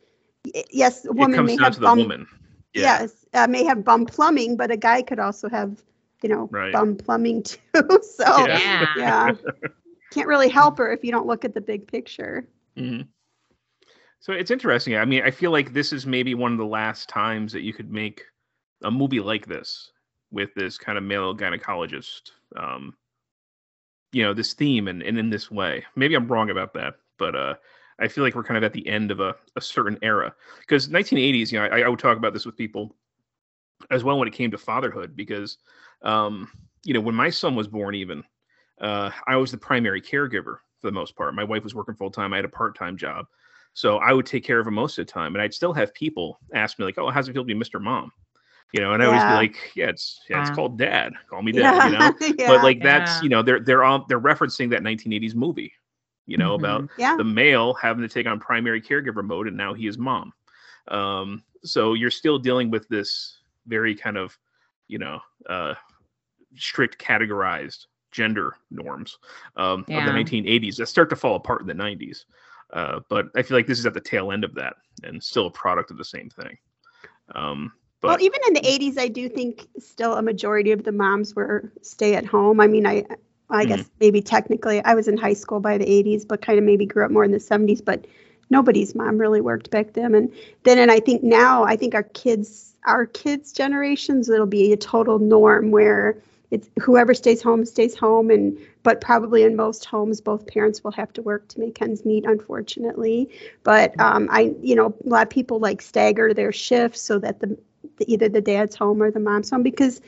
Yes, a it woman comes may down have to the bum. woman. Yeah. Yes, uh, may have bum plumbing, but a guy could also have, you know, Right. bum plumbing too. so Yeah. yeah, can't really help her if you don't look at the big picture. hmm So it's interesting. I mean, I feel like this is maybe one of the last times that you could make a movie like this with this kind of male gynecologist, um, you know, this theme and, and in this way. Maybe I'm wrong about that, but uh, I feel like we're kind of at the end of a, a certain era. Because 1980s, you know, I, I would talk about this with people as well when it came to fatherhood, because, um, you know, when my son was born, even, uh, I was the primary caregiver for the most part. My wife was working full time. I had a part time job. So I would take care of him most of the time. And I'd still have people ask me, like, oh, how's it feel to be Mr. Mom? You know, and I always be like, yeah, it's yeah, it's called dad. Call me dad, you know? yeah. But like that's, Yeah. you know, they're they're all they're referencing that 1980s movie. you know, about Mhm. Yeah. the male having to take on primary caregiver mode, and now he is mom. Um, so you're still dealing with this very kind of, you know, uh, strict categorized gender norms um, of the 1980s that start to fall apart in the 90s. Uh, but I feel like this is at the tail end of that and still a product of the same thing. Um, but well, even in the 80s, I do think still a majority of the moms were stay at home. I mean, I I Mhm. guess maybe technically I was in high school by the 80s, but kind of maybe grew up more in the 70s. But nobody's mom really worked back then. And then, and I think now, I think our kids, our kids' generations, it'll be a total norm where it's whoever stays home stays home. And but probably in most homes, both parents will have to work to make ends meet, unfortunately. But um, I, you know, a lot of people like stagger their shifts so that the the- either the dad's home or the mom's home because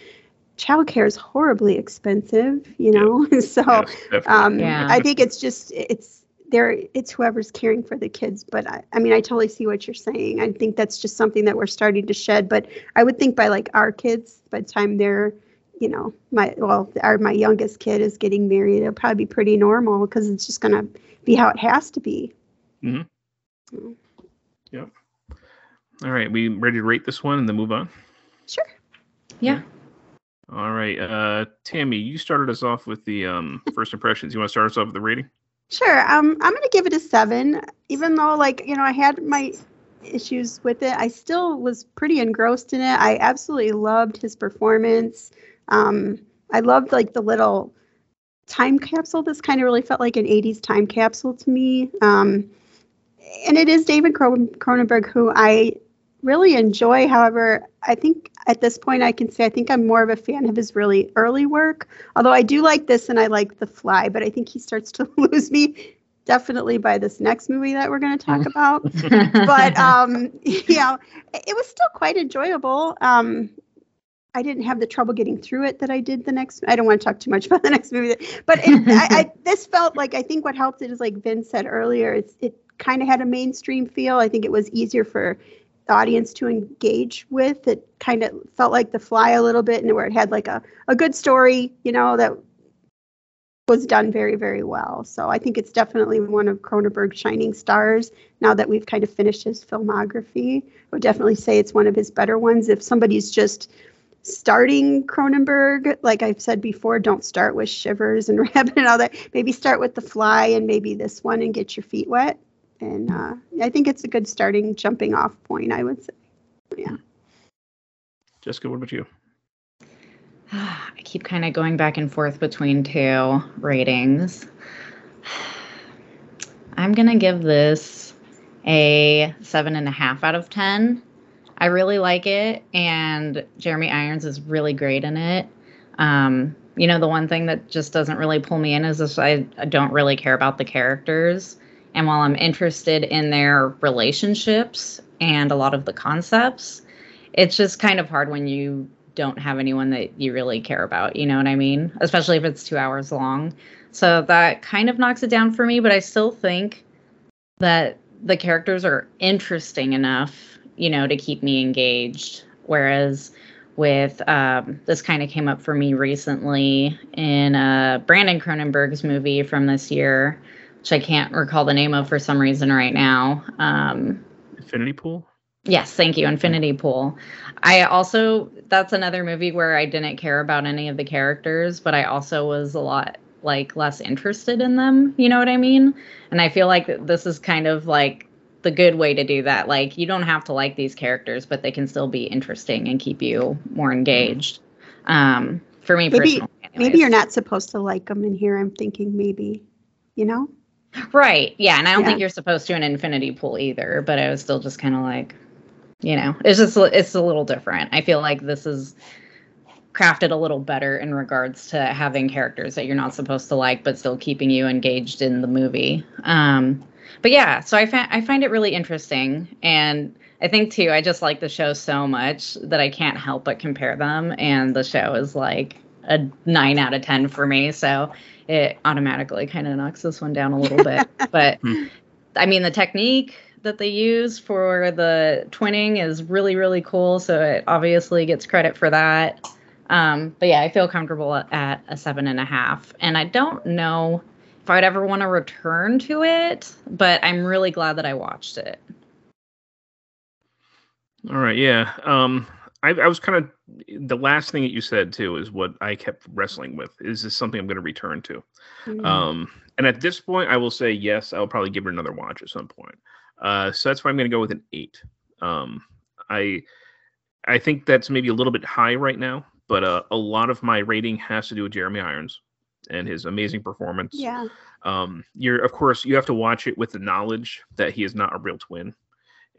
childcare is horribly expensive, you Yeah. know. so yes, um, Yeah. I think it's just it's there. It's whoever's caring for the kids. But I, I mean, I totally see what you're saying. I think that's just something that we're starting to shed. But I would think by like our kids, by the time they're you know, my well, our my youngest kid is getting married. It'll probably be pretty normal because it's just gonna be how it has to be. Mhm. So, All right, we ready to rate this one and then move on? sure. Yeah. All right, uh, Tammy, you started us off with the um, first impressions. You want to start us off with the rating? Sure. Um, I'm gonna give it a seven, even though like you know I had my issues with it. I still was pretty engrossed in it. I absolutely loved his performance. Um, I loved like the little time capsule. This kind of really felt like an '80s time capsule to me. Um, and it is David Cron- Cronenberg who I really enjoy. However, I think at this point I can say I think I'm more of a fan of his really early work. Although I do like this and I like The Fly, but I think he starts to lose me definitely by this next movie that we're going to talk about. but um, you know, it was still quite enjoyable. Um, I didn't have the trouble getting through it that I did the next. I don't want to talk too much about the next movie, but it, I, I, this felt like I think what helped it is like Vin said earlier. It's it kind of had a mainstream feel. I think it was easier for the audience to engage with. It kind of felt like The Fly a little bit, and where it had like a a good story, you know, that was done very very well. So I think it's definitely one of Cronenberg's shining stars. Now that we've kind of finished his filmography, I would definitely say it's one of his better ones. If somebody's just starting Cronenberg, like I've said before, don't start with Shivers and Rabid and all that. Maybe start with The Fly and maybe this one and get your feet wet. And uh, I think it's a good starting jumping off point. I would say. Yeah. Jessica, what about you? I keep kind of going back and forth between two ratings. I'm gonna give this a seven and a half out of ten. I really like it, and Jeremy Irons is really great in it. Um, you know, the one thing that just doesn't really pull me in is this I, I don't really care about the characters. And while I'm interested in their relationships and a lot of the concepts, it's just kind of hard when you don't have anyone that you really care about. You know what I mean? Especially if it's two hours long. So that kind of knocks it down for me, but I still think that the characters are interesting enough, you know, to keep me engaged. Whereas with um, this kind of came up for me recently in uh, Brandon Cronenberg's movie from this year, which I can't recall the name of for some reason right now. Um, Infinity Pool? Yes, thank you. Infinity Pool. I also that's another movie where I didn't care about any of the characters, but I also was a lot like less interested in them, you know what I mean? And I feel like this is kind of like the good way to do that. Like you don't have to like these characters, but they can still be interesting and keep you more engaged. Um for me Maybe- personally. Maybe you're not supposed to like them, and here I'm thinking maybe, you know. Right. Yeah, and I don't Yeah. think you're supposed to an infinity pool either, but I was still just kind of like, you know, it's just it's a little different. I feel like this is crafted a little better in regards to having characters that you're not supposed to like but still keeping you engaged in the movie. Um but yeah, so I find I find it really interesting and I think too I just like the show so much that I can't help but compare them and the show is like a 9 out of 10 for me. So it automatically kind of knocks this one down a little bit. but Hmm. I mean, the technique that they use for the twinning is really, really cool. So it obviously gets credit for that. Um, but yeah, I feel comfortable at a seven and a half. And I don't know if I'd ever want to return to it, but I'm really glad that I watched it. All right, yeah. Um, I, I was kind of the last thing that you said too is what I kept wrestling with. Is this something I'm going to return to? Mm. Um, and at this point, I will say yes. I'll probably give it another watch at some point. Uh, so that's why I'm going to go with an eight. Um, I I think that's maybe a little bit high right now, but uh, a lot of my rating has to do with Jeremy Irons and his amazing performance. yeah. Um, you're of course you have to watch it with the knowledge that he is not a real twin,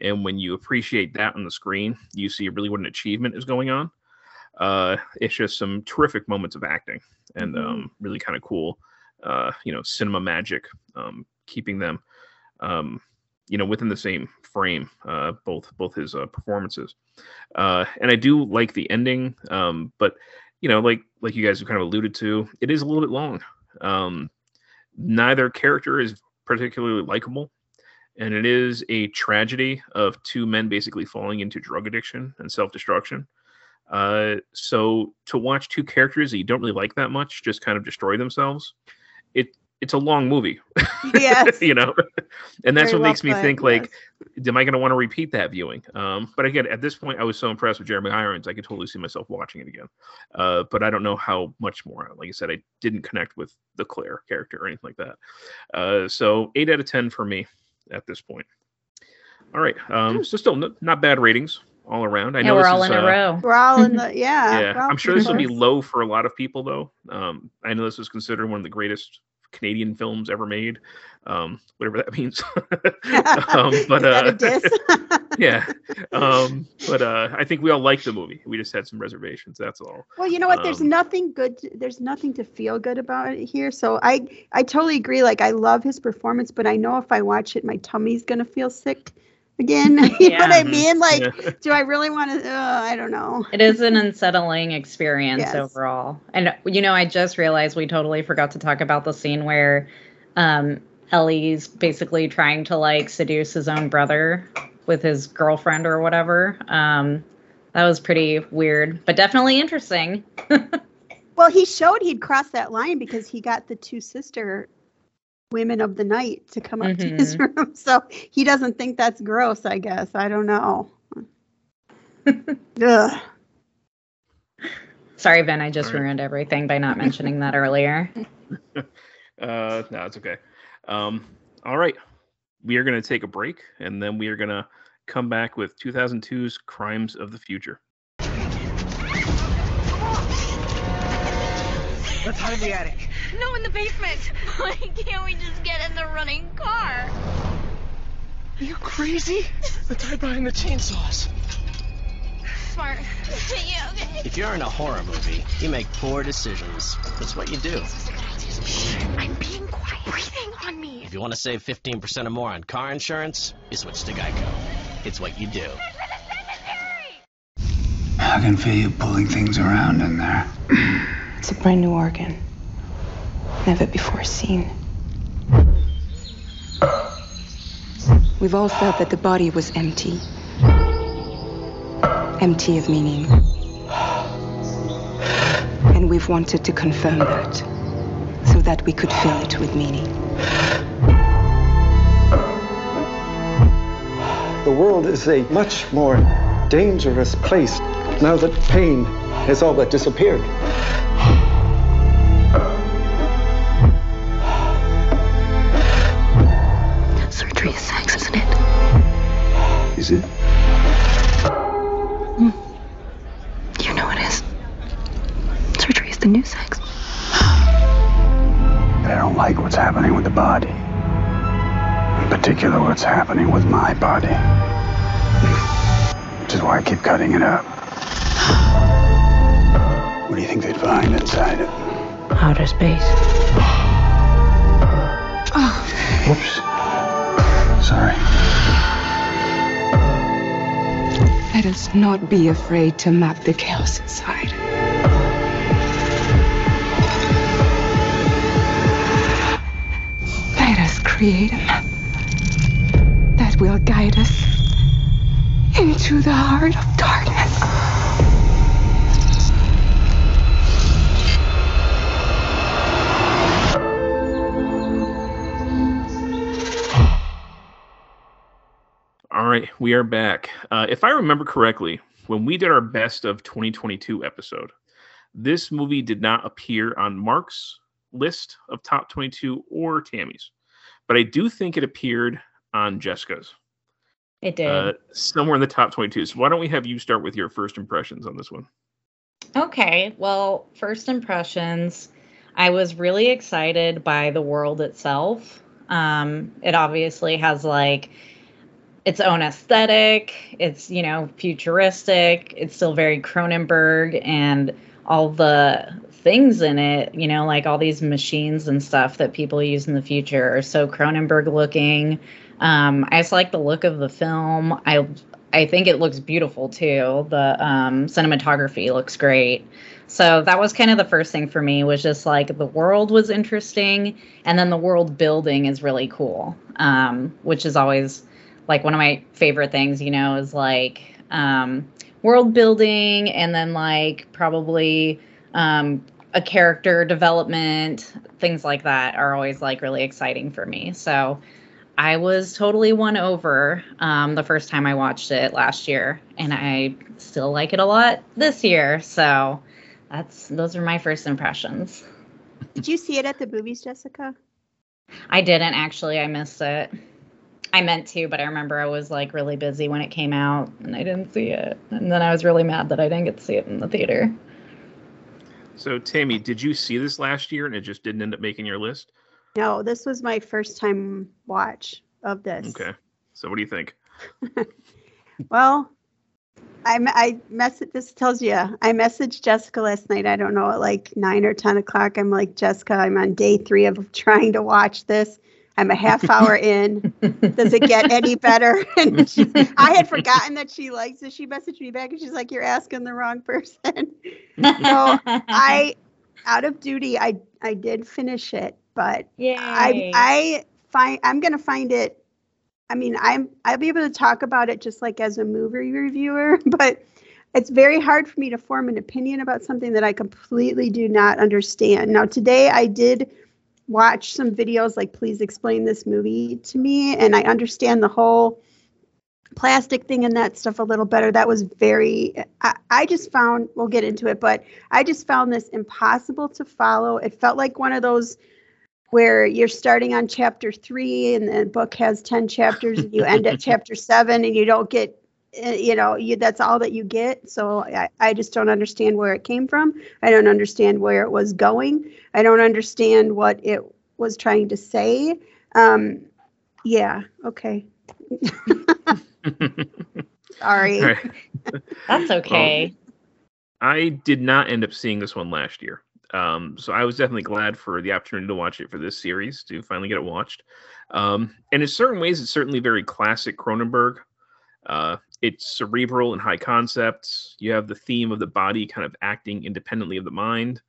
and when you appreciate that on the screen, you see really what an achievement is going on. Uh, it's just some terrific moments of acting and Mhm. um, really kind of cool. Uh, you know, cinema magic, um, keeping them, um, you know, within the same frame. Uh, both both his uh, performances, uh, and I do like the ending. Um, but you know, like like you guys have kind of alluded to, it is a little bit long. Um, neither character is particularly likable and it is a tragedy of two men basically falling into drug addiction and self-destruction uh, so to watch two characters that you don't really like that much just kind of destroy themselves it it's a long movie Yes. you know and that's Very what well makes me put, think like yes. am i going to want to repeat that viewing um, but again at this point i was so impressed with jeremy irons i could totally see myself watching it again uh, but i don't know how much more like i said i didn't connect with the claire character or anything like that uh, so 8 out of 10 for me at this point all right um, so still n- not bad ratings all around i yeah, know we're this all is, in a uh, row. We're all in the yeah. yeah, I'm sure this will be low for a lot of people, though. Um, I know this was considered one of the greatest Canadian films ever made, um, whatever that means. um, but Is that a uh, yeah, um, but uh, I think we all like the movie. We just had some reservations. That's all. Well, you know what? There's Um, nothing good. To, there's nothing to feel good about it here. So I, I totally agree. Like I love his performance, but I know if I watch it, my tummy's gonna feel sick again. you know what I mean? Like, Yeah. do I really want to? Uh, I don't know. It is an unsettling experience Yes. overall. And you know, I just realized we totally forgot to talk about the scene where um Ellie's basically trying to like seduce his own brother with his girlfriend or whatever. Um that was pretty weird, but definitely interesting. Well, he showed he'd crossed that line because he got the two sister women of the night to come up to his room. So he doesn't think that's gross. I guess I don't know. Ugh. Sorry, Ben, I just All right. ruined everything by not mentioning that earlier. Uh, no, it's okay. Um, all right, we are going to take a break, and then we are going to come back with 2002's Crimes of the Future. Let's hide in the attic. No, in the basement. Why can't we just get in the running car? Are you crazy? Let's hide behind the chainsaws. Smart. yeah, okay. If you're in a horror movie, you make poor decisions. That's what you do. This is a good idea. Shh, I'm being quiet. Breathing on me. If you want to save 15% or more on car insurance, you switch to Geico. It's what you do. I can feel you pulling things around in there. It's a brand new organ. Never before seen. We've all felt that the body was empty. Empty of meaning. And we've wanted to confirm that so that we could fill it with meaning. The world is a much more dangerous place now that pain has all but disappeared. Surgery is sex, isn't it? Is it? Hmm. You know it is. Surgery is the new sex. I don't like what's happening with the body. In particular, what's happening with my body. Which is why I keep cutting it up. What do you think they'd find inside it? Outer space. oh. Whoops. Sorry. Let us not be afraid to map the chaos inside. Let us create a map that will guide us into the heart of darkness. Right, we are back. Uh, if I remember correctly, when we did our best of 2022 episode, this movie did not appear on Mark's list of top 22 or Tammy's, but I do think it appeared on Jessica's. It did. Uh, somewhere in the top 22. So why don't we have you start with your first impressions on this one? Okay. Well, first impressions, I was really excited by the world itself. Um, it obviously has like its own aesthetic. It's, you know, futuristic. It's still very Cronenberg and all the things in it, you know, like all these machines and stuff that people use in the future are so Cronenberg looking. Um, I just like the look of the film. I I think it looks beautiful too. The um, cinematography looks great. So that was kind of the first thing for me was just like the world was interesting, and then the world building is really cool, um, which is always like one of my favorite things. You know, is like um, world building, and then like probably um, a character development, things like that are always like really exciting for me. So I was totally won over um, the first time I watched it last year, and I still like it a lot this year. So that's those are my first impressions. Did you see it at the movies, Jessica? I didn't actually. I missed it. I meant to, but I remember I was like really busy when it came out, and I didn't see it. And then I was really mad that I didn't get to see it in the theater. So, Tammy, did you see this last year and it just didn't end up making your list? No, this was my first time watch of this. Okay. So, what do you think? well, I I message. This tells you I messaged Jessica last night. I don't know at like nine or ten o'clock. I'm like Jessica. I'm on day three of trying to watch this. I'm a half hour in. Does it get any better? And she, I had forgotten that she likes it. She messaged me back and she's like, "You're asking the wrong person." so I, out of duty, I I did finish it, but Yay. I I find I'm gonna find it. I mean, I'm I'll be able to talk about it just like as a movie reviewer, but it's very hard for me to form an opinion about something that I completely do not understand. Now, today I did watch some videos like please explain this movie to me and i understand the whole plastic thing and that stuff a little better. That was very I, I, just found we'll get into it but i just found this impossible to follow. It felt like one of those where you're starting on chapter three and the book has 10 chapters and you end at chapter seven and you don't get you know you that's all that you get. So I, I just don't understand where it came from. I don't understand where it was going. I don't understand what it was trying to say. Um yeah okay. Sorry. Right. that's okay. Well, i did not end up seeing this one last year. Um, so I was definitely glad for the opportunity to watch it for this series to finally get it watched. Um, and in certain ways, it's certainly very classic Cronenberg. Uh, it's cerebral and high concepts. You have the theme of the body kind of acting independently of the mind.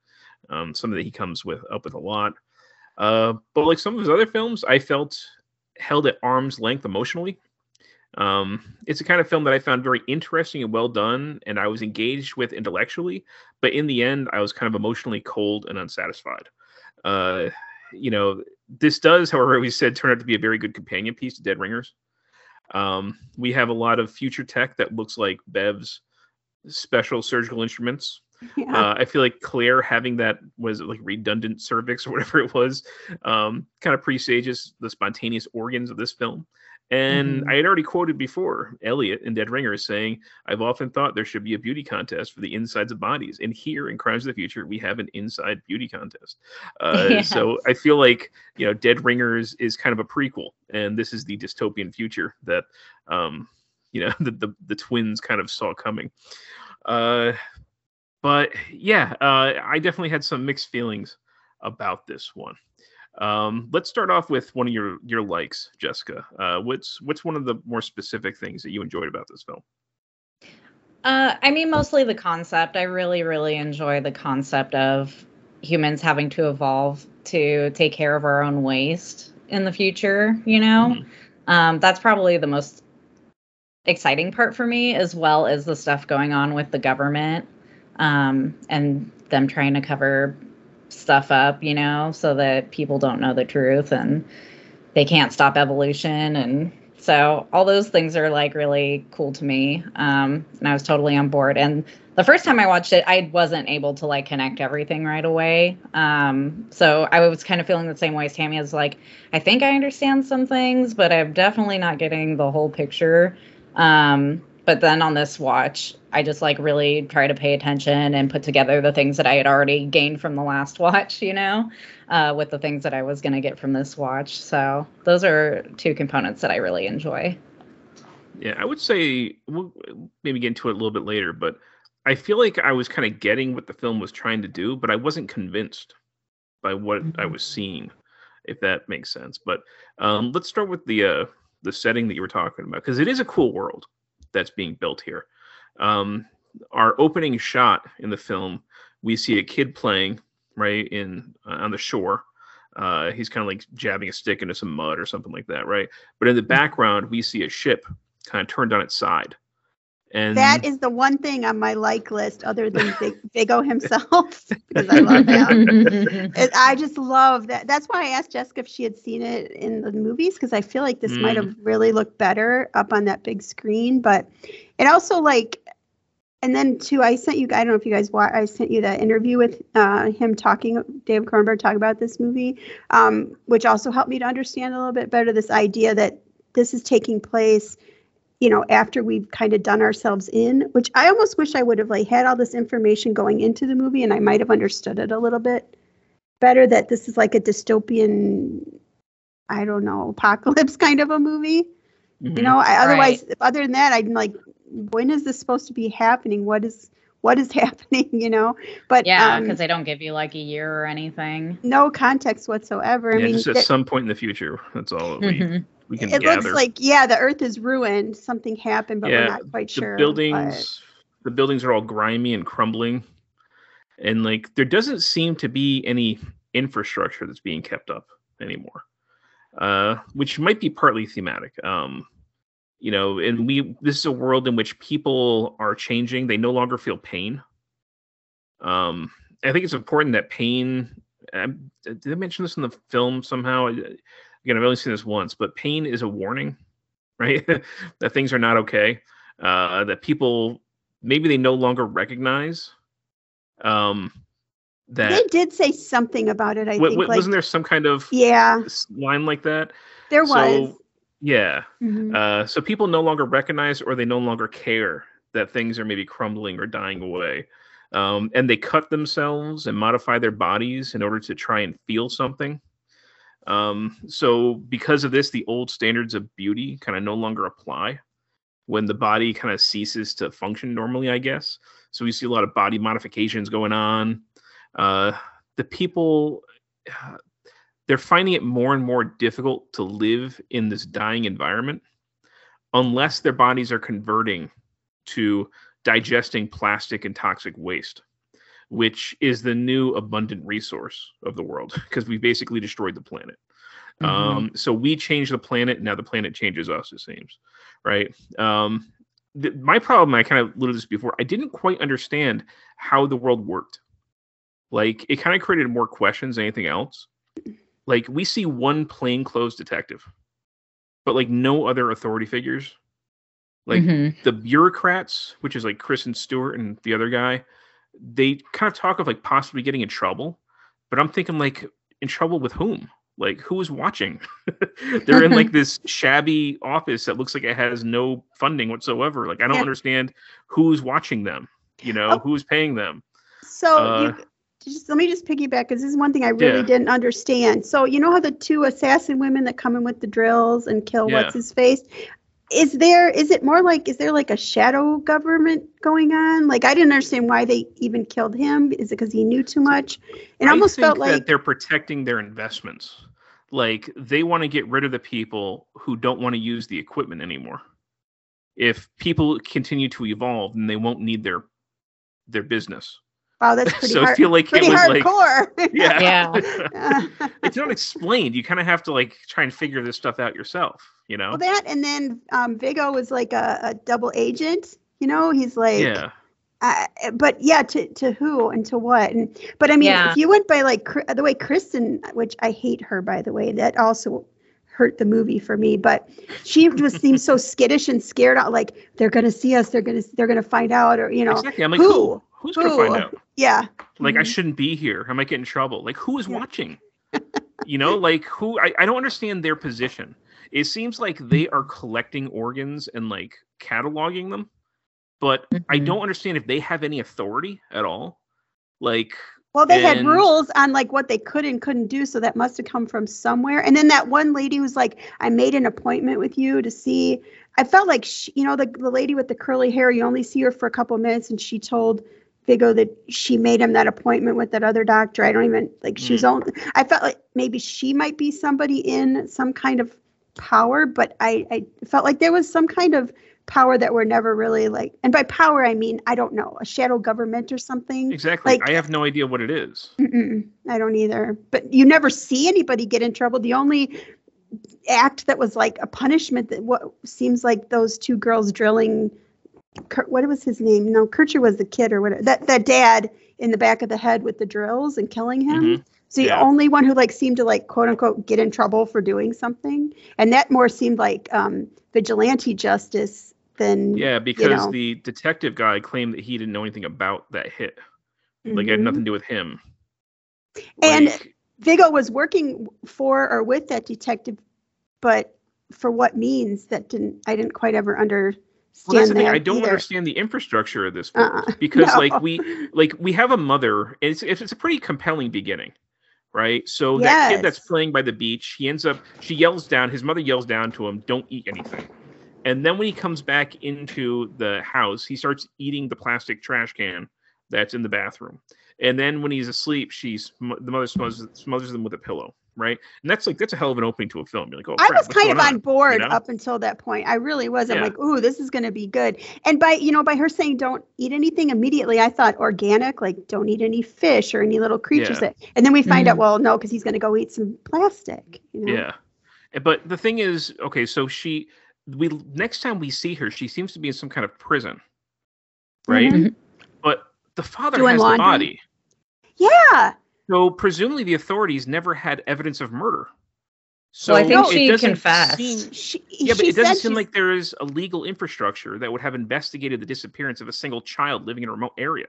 Um, something that he comes with up with a lot. Uh, but like some of his other films, I felt held at arm's length emotionally. Um, it's a kind of film that I found very interesting and well done, and I was engaged with intellectually. But in the end, I was kind of emotionally cold and unsatisfied. Uh, you know, this does, however, we said, turn out to be a very good companion piece to Dead Ringers. Um, we have a lot of future tech that looks like Bev's special surgical instruments. Yeah. Uh, I feel like Claire having that was like redundant cervix or whatever it was, um, kind of presages the spontaneous organs of this film. And mm-hmm. I had already quoted before Elliot in Dead Ringer saying, I've often thought there should be a beauty contest for the insides of bodies. And here in Crimes of the Future, we have an inside beauty contest. Uh, yes. So I feel like, you know, Dead Ringers is kind of a prequel. And this is the dystopian future that, um, you know, the, the, the twins kind of saw coming. Uh, but yeah, uh, I definitely had some mixed feelings about this one. Um, let's start off with one of your your likes, Jessica. Uh, what's what's one of the more specific things that you enjoyed about this film? Uh, I mean, mostly the concept. I really, really enjoy the concept of humans having to evolve to take care of our own waste in the future. You know, mm-hmm. um, that's probably the most exciting part for me, as well as the stuff going on with the government um, and them trying to cover stuff up, you know, so that people don't know the truth and they can't stop evolution and So all those things are like really cool to me. Um, and I was totally on board. And the first time I watched it, I wasn't able to like connect everything right away. Um, so I was kind of feeling the same way as Tammy is like, I think I understand some things, but I'm definitely not getting the whole picture. Um, but then on this watch, I just like really try to pay attention and put together the things that I had already gained from the last watch, you know, uh, with the things that I was going to get from this watch. So those are two components that I really enjoy. Yeah, I would say we'll maybe get into it a little bit later, but I feel like I was kind of getting what the film was trying to do, but I wasn't convinced by what I was seeing, if that makes sense. But um, let's start with the uh, the setting that you were talking about because it is a cool world that's being built here. Um, our opening shot in the film, we see a kid playing right in uh, on the shore. Uh, he's kind of like jabbing a stick into some mud or something like that, right? But in the background, we see a ship kind of turned on its side. And that is the one thing on my like list other than Big, Viggo himself because I love him. It- I just love that. That's why I asked Jessica if she had seen it in the movies because I feel like this might have really looked better up on that big screen. But it also like, and then too, I sent you. I don't know if you guys watch. I sent you that interview with uh, him talking, Dave Cronenberg talking about this movie, um, which also helped me to understand a little bit better this idea that this is taking place you know after we've kind of done ourselves in which i almost wish i would have like had all this information going into the movie and i might have understood it a little bit better that this is like a dystopian i don't know apocalypse kind of a movie Mm-hmm. you know I, otherwise other than that i'm like when is this supposed to be happening what is what is happening you know but Yeah, um, because they don't give you like a year or anything. no context whatsoever i yeah, mean just at th- some point in the future. That's all that we Mhm. We can it gather. looks like yeah the earth is ruined. Something happened but we're not quite the sure but- buildings the buildings are all grimy and crumbling. And like there doesn't seem to be any infrastructure that's being kept up anymore uh which might be partly thematic. Um you know and we this is a world in which people are changing. They no longer feel pain. Um i think it's important that pain um, did i mention this in the film somehow again i've only seen this once but pain is a warning right? That things are not okay uh that people maybe they no longer recognize um that they did say something about it i think wa- like wasn't there some kind of yeah. line like that? There So, was. yeah. Mhm. uh so people no longer recognize or they no longer care that things are maybe crumbling or dying away. Um and they cut themselves and modify their bodies in order to try and feel something um so because of this the old standards of beauty kind of no longer apply when the body kind of ceases to function normally i guess. So we see a lot of body modifications going on. Uh the people uh, they're finding it more and more difficult to live in this dying environment unless their bodies are converting to digesting plastic and toxic waste which is the new abundant resource of the world because we basically destroyed the planet. Um so we change the planet now the planet changes us it seems right? Um th- my problem i kind of alluded this before i didn't quite understand how the world worked. Like it kind of created more questions than anything else. Like we see one plainclothes detective but like no other authority figures. Like Mhm. the bureaucrats which is like Kristen Stewart and the other guy they kind of talk of like possibly getting in trouble but i'm thinking like in trouble with whom like who is watching they're in like this shabby office that looks like it has no funding whatsoever like i don't Yeah. understand who's watching them you know Oh. who's paying them So Uh, you, just let me just piggyback because this is one thing I really Yeah. didn't understand. So you know how the two assassin women that come in with the drills and kill Yeah. what's his face? Is there is it more like is there like a shadow government going on? Like I didn't understand why they even killed him. Is it because he knew too much? It I almost felt that like they're protecting their investments like they want to get rid of the people who don't want to use the equipment anymore if people continue to evolve then they won't need their their business wow, that's pretty so hard. I feel like it pretty was like- hardcore. yeah Yeah. it's not explained you kind of have to like try and figure this stuff out yourself you know well, that and then um, Viggo was like a, a double agent. You know, he's like yeah uh, but yeah, to to who and to what? And but I mean, Yeah. if you went by like the way Kristen, which I hate her by the way, that also hurt the movie for me. But she just seems so skittish and scared out like they're gonna see us, they're gonna they're gonna find out or you know Exactly. I'm like, who? who? Who's gonna find out? Yeah. Like I Mhm. shouldn't be here. I might get in trouble. Like who is watching? you know, like who I, I don't understand their position. It seems like they are collecting organs and like cataloging them, but I Mm-hmm. don't understand if they have any authority at all. Like Well, they had rules on like what they could and couldn't do, so that must have come from somewhere. And then that one lady was like, "I made an appointment with you to see." I felt like she, you know, the the lady with the curly hair. You only see her for a couple of minutes, and she told Viggo that she made him that appointment with that other doctor. I don't even like she was hmm. only. I felt like maybe she might be somebody in some kind of power, but I I felt like there was some kind of power that we're never really like. And by power, I mean I don't know a shadow government or something. exactly. Like I have no idea what it is. I don't either. But you never see anybody get in trouble. The only act that was like a punishment that what seems like those two girls drilling. Kurt, what was his name? No, Kircher was the kid or whatever. That that dad in the back of the head with the drills and killing him. Mhm. So the Yeah. only one who like seemed to like quote unquote get in trouble for doing something, and that more seemed like um, vigilante justice than Yeah, because you know. the detective guy claimed that he didn't know anything about that hit. Like it had Mhm. nothing to do with him. And Like, Viggo was working for or with that detective, but for what means that didn't I didn't quite ever understand well, that's the thing. I don't either. understand the infrastructure of this uh-uh. world Uh-uh. because, No. like, we like we have a mother. It's it's it's a pretty compelling beginning, right? So that kid that's playing by the beach, he ends up. She yells down. His mother yells down to him, "Don't eat anything." And then when he comes back into the house, he starts eating the plastic trash can that's in the bathroom. And then when he's asleep, she's the mother smothers, smothers him with a pillow, right? And that's like that's a hell of an opening to a film. You're like, oh, I was kind of going on board You know? up until that point. I really was. I'm Yeah. like, ooh, this is going to be good. And by you know, by her saying don't eat anything immediately, I thought organic, like don't eat any fish or any little creatures. Yeah. That, and then we find out, Mhm. well, no, because he's going to go eat some plastic. You know? Yeah. Uh, But the thing is, okay, so she we next time we see her, she seems to be in some kind of prison. Right? Mhm. But the father Doing has laundry? the body. Yeah. So presumably the authorities never had evidence of murder. So Well, I think it she doesn't confessed. seem- She, yeah, but she it doesn't seem she's- like there is a legal infrastructure that would have investigated the disappearance of a single child living in a remote area.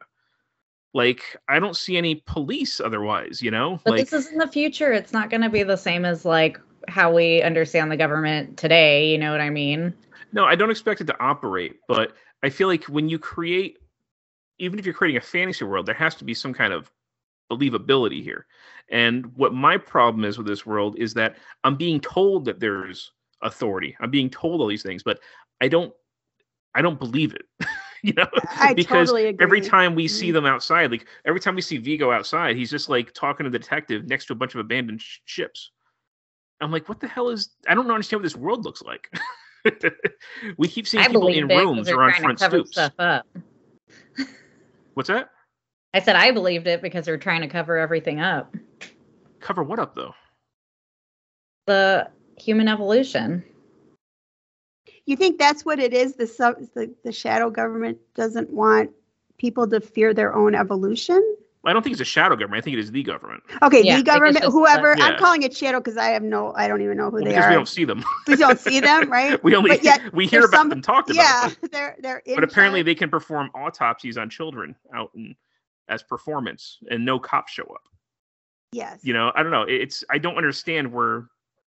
Like, I don't see any police otherwise, you know? But like, this is in the future. It's not going to be the same as like how we understand the government today. You know what I mean? No, I don't expect it to operate, but I feel like when you create, even if you're creating a fantasy world, there has to be some kind of believability here. And what my problem is with this world is that I'm being told that there's authority. I'm being told all these things, but I don't, I don't believe it. you know, I because totally every time we see Mhm. them outside, like every time we see Viggo outside, he's just like talking to the detective next to a bunch of abandoned sh- ships. I'm like, what the hell is? I don't understand what this world looks like. we keep seeing I people in it 'cause rooms they're or on front stoops. stuff up. What's that? I said I believed it because they're trying to cover everything up. Cover what up though? The human evolution. You think that's what it is? The sub, the the shadow government doesn't want people to fear their own evolution. I don't think it's a shadow government. I think it is the government. Okay, Yeah, the government, just the- whoever. I'm calling it shadow because I have no, I don't even know who Well, they because are. we don't see them. We don't see them, right? we only But yet we hear about some- them talked about. Yeah, they're they're in. But apparently charge. they can perform autopsies on children out in as performance, and no cops show up. yes. You know, I don't know. It's I don't understand where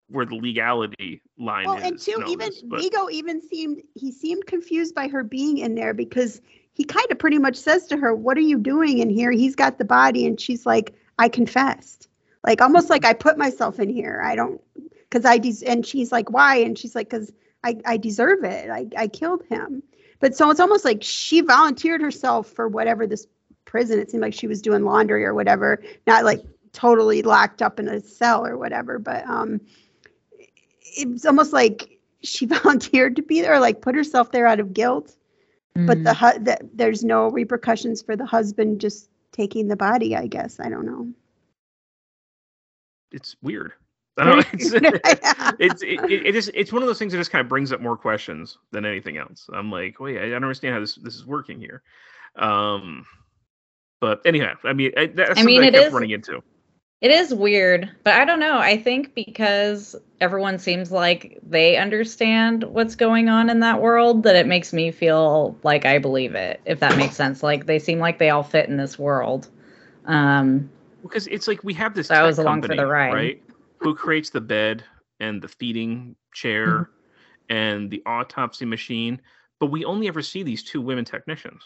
where the legality line is. Well, is. and two, even this, but- Viggo even seemed he seemed confused by her being in there because he kind of pretty much says to her, "What are you doing in here?" He's got the body, and she's like, "I confessed." Like almost like I put myself in here. I don't because I des- and she's like, "Why?" And she's like, "Cause I I deserve it. I I killed him." But so it's almost like she volunteered herself for whatever this prison. It seemed like she was doing laundry or whatever, not like totally locked up in a cell or whatever. But um, it's almost like she volunteered to be there, like put herself there out of guilt. But the, hu- the there's no repercussions for the husband just taking the body. I guess I don't know. it's weird. I don't know. It's, it's it, it, it is it's one of those things that just kind of brings up more questions than anything else. I'm like, wait, I don't understand how this this is working here. Um, but anyhow, I mean, I, that's I something mean, I it kept is- running into. It is weird, but I don't know. I think because everyone seems like they understand what's going on in that world, that it makes me feel like I believe it, if that makes sense. Like they seem like they all fit in this world. Um, because it's like we have this So I was along for company, the ride. right? Who creates the bed and the feeding chair Mm-hmm. and the autopsy machine, but we only ever see these two women technicians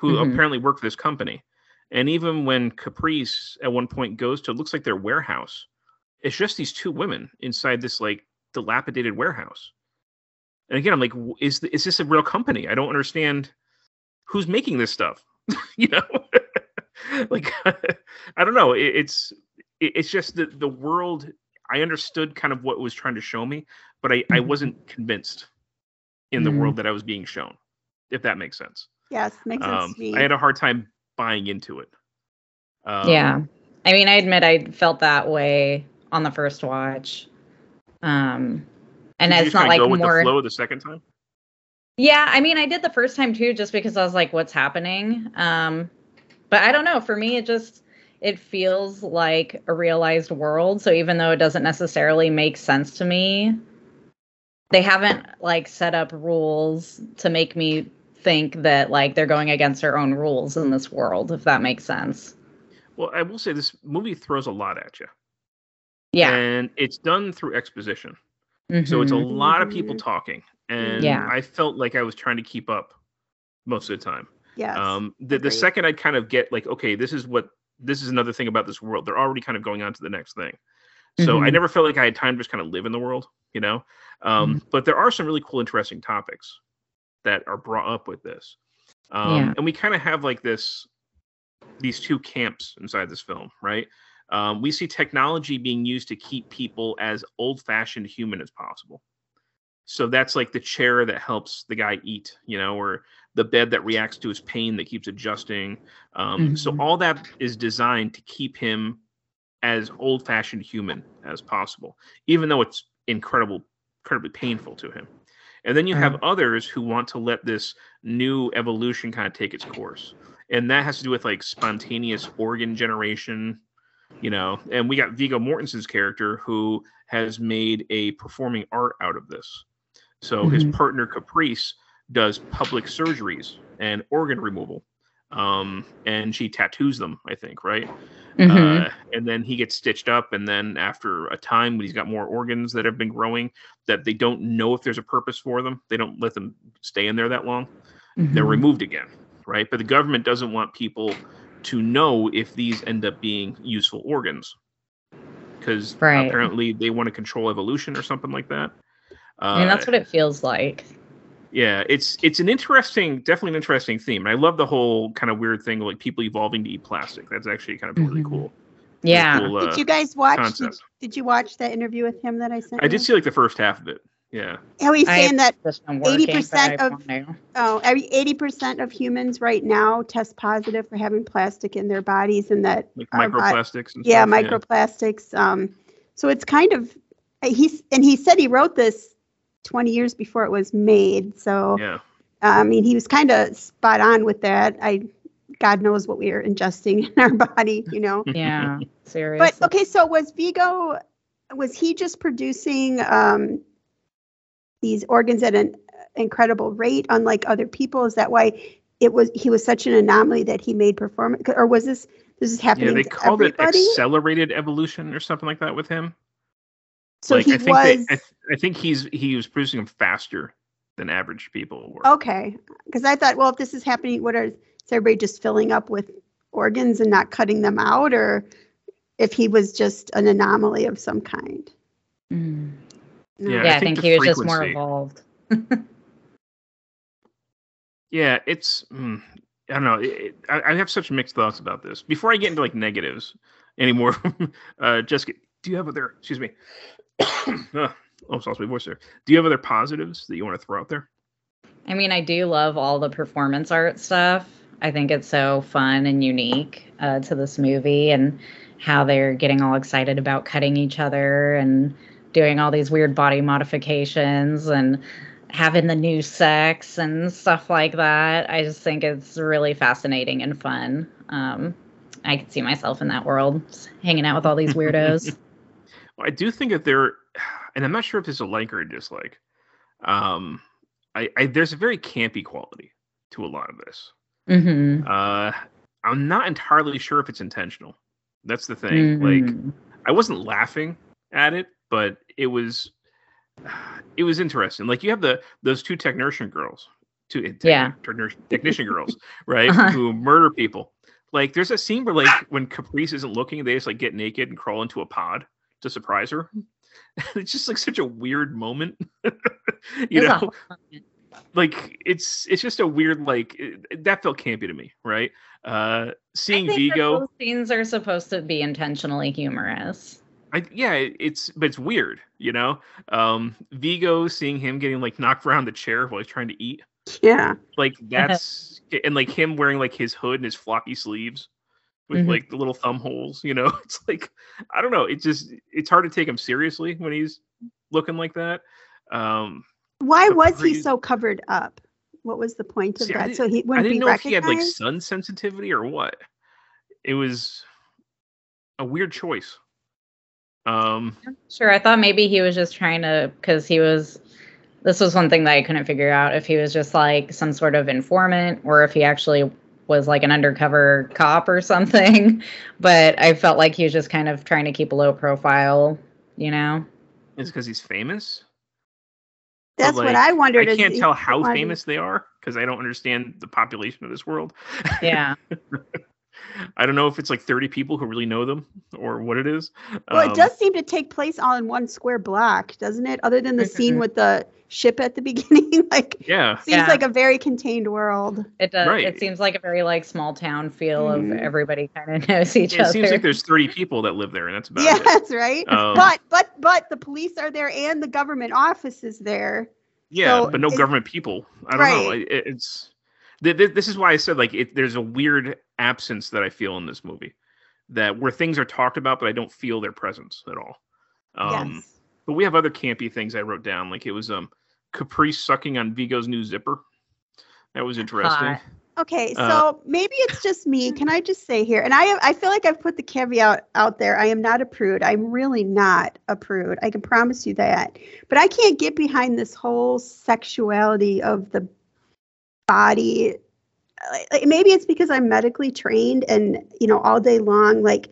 who Mhm. apparently work for this company. And even when Caprice at one point goes to it looks like their warehouse, it's just these two women inside this like dilapidated warehouse. And again, I'm like, is is this a real company? I don't understand who's making this stuff. you know, like I don't know. It, it's it, it's just the the world. I understood kind of what it was trying to show me, but I I wasn't convinced in the Mhm. world that I was being shown. If that makes sense. Yes, makes sense Um, to me. I had a hard time buying into it. Um, yeah. I mean, I admit I felt that way on the first watch. Um, and did it's just not like go with more. the flow the second time. Yeah, I mean, I did the first time too, just because I was like, "What's happening?" Um, but I don't know. For me, it just it feels like a realized world. So even though it doesn't necessarily make sense to me, they haven't like set up rules to make me think that like they're going against their own rules in this world. If that makes sense. Well, I will say this movie throws a lot at you. Yeah. And it's done through exposition. So it's a Mhm. lot of people talking. And Yeah. I felt like I was trying to keep up most of the time. Yes. Um the, the second I'd kind of get like, okay, this is what this is another thing about this world. They're already kind of going on to the next thing. So I Mhm. never felt like I had time to just kind of live in the world, you know? Um, But there are some really cool, interesting topics that are brought up with this. Um, Yeah. And we kind of have like this, these two camps inside this film, right? Um, we see technology being used to keep people as old fashioned human as possible. So that's like the chair that helps the guy eat, you know, or the bed that reacts to his pain that keeps adjusting. Um, So Mhm. all that is designed to keep him as old fashioned human as possible, even though it's incredible, incredibly painful to him. And then you have others who want to let this new evolution kind of take its course. And that has to do with like spontaneous organ generation, you know. And we got Viggo Mortensen's character who has made a performing art out of this. So his Mhm. partner Caprice does public surgeries and organ removal. Um, and she tattoos them, I think, right? Mhm. Uh, and then he gets stitched up, and then after a time, when he's got more organs that have been growing, that they don't know if there's a purpose for them, they don't let them stay in there that long. They're Mhm. removed again, right? But the government doesn't want people to know if these end up being useful organs, because Right. apparently they want to control evolution or something like that. Uh, I mean, that's what it feels like. Yeah, it's it's an interesting, definitely an interesting theme. And I love the whole kind of weird thing like people evolving to eat plastic. That's actually kind of really Mhm. cool. Yeah. cool, uh, did you guys watch? Did, did you watch that interview with him that I sent? I did see like the first half of it. Yeah. How he's saying that just been working, eighty percent of want to. oh, every eighty percent of humans right now test positive for having plastic in their bodies, and that Like our bo- microplastics and yeah, stuff. microplastics. Um, so it's kind of he's and he said he wrote this twenty years before it was made. So Yeah. I mean, he was kind of spot on with that. I, God knows what we are ingesting in our body, you know. Yeah, seriously. but okay, so was Viggo, was he just producing um, these organs at an incredible rate, unlike other people? Is that why it was he was such an anomaly that he made performance, or was this this is Yeah, happening they to called it accelerated evolution or something like that with him. So like he I think was they, I, th- I think he's he was producing them faster than average people were. okay, because I thought, well, if this is happening, what are is everybody just filling up with organs and not cutting them out, or if he was just an anomaly of some kind? Mm. No. Yeah, Yeah, I I think think the he was just more frequency- evolved. Yeah, it's mm, I don't know. It, it- I, I have such mixed thoughts about this. Before I get into like negatives anymore, uh, Jessica, do you have other? Excuse me. Uh, almost lost my voice there. Do you have other positives that you want to throw out there? I mean, I do love all the performance art stuff. I think it's so fun and unique uh, to this movie and how they're getting all excited about cutting each other and doing all these weird body modifications and having the new sex and stuff like that. I just think it's really fascinating and fun. Um, I could see myself in that world, hanging out with all these weirdos. I do think that there, and I'm not sure if it's a like or a dislike. Um, I, I there's a very campy quality to a lot of this. hmm Uh, I'm not entirely sure if it's intentional. That's the thing. Like, Mhm. I wasn't laughing at it, but it was, it was interesting. Like, you have the those two technician girls, two eh, Yeah. technician, technician girls, right, Uh-huh. who murder people. Like, there's a scene where, like, when Caprice isn't looking, they just like get naked and crawl into a pod to surprise her. it's just like such a weird moment, you It's know? like it's it's just a weird like it, that felt campy to me right? Uh I seeing think Viggo those scenes are supposed to be intentionally humorous. I, yeah it's but it's weird you know? Um Viggo seeing him getting like knocked around the chair while he's trying to eat. Yeah. like that's and like him wearing like his hood and his floppy sleeves with Mhm. like the little thumb holes you know it's like i don't know it just it's hard to take him seriously when he's looking like that um Why was he so covered up? What was the point of See, that? So he wouldn't didn't be know if he had like sun sensitivity or what. It was a weird choice. Um, Sure, I thought maybe he was just trying to, because he was. This was one thing that I couldn't figure out if he was just like some sort of informant or if he actually was like an undercover cop or something. But I felt like he was just kind of trying to keep a low profile, you know? it's because he's famous. But, That's what I wondered. I can't he tell how wanted- famous they are because I don't understand the population of this world. Yeah. I don't know if it's like 30 people who really know them or what it is. Well, Um, it does seem to take place all in one square block, doesn't it? Other than the scene Mhm. with the ship at the beginning, like Yeah. seems Yeah. like a very contained world. It does. Right. It seems like a very like small town feel Mhm. of everybody kind of knows each It other. It seems like there's 30 people that live there, and that's about Yeah, it. that's right. Um, but but but the police are there and the government office is there. Yeah, So but no is- government people. I don't know. It, it's th- th- this is why I said like it, there's a weird absence that I feel in this movie, that where things are talked about, but I don't feel their presence at all. Um, yes. But we have other campy things I wrote down, like it was um Caprice sucking on Viggo's new zipper. That was interesting. Hot. Okay, so Uh, maybe it's just me. Can I just say here, and I I feel like I've put the caveat out there. I am not a prude. I'm really not a prude. I can promise you that. But I can't get behind this whole sexuality of the body. Like, like, Maybe it's because I'm medically trained, and you know, all day long, like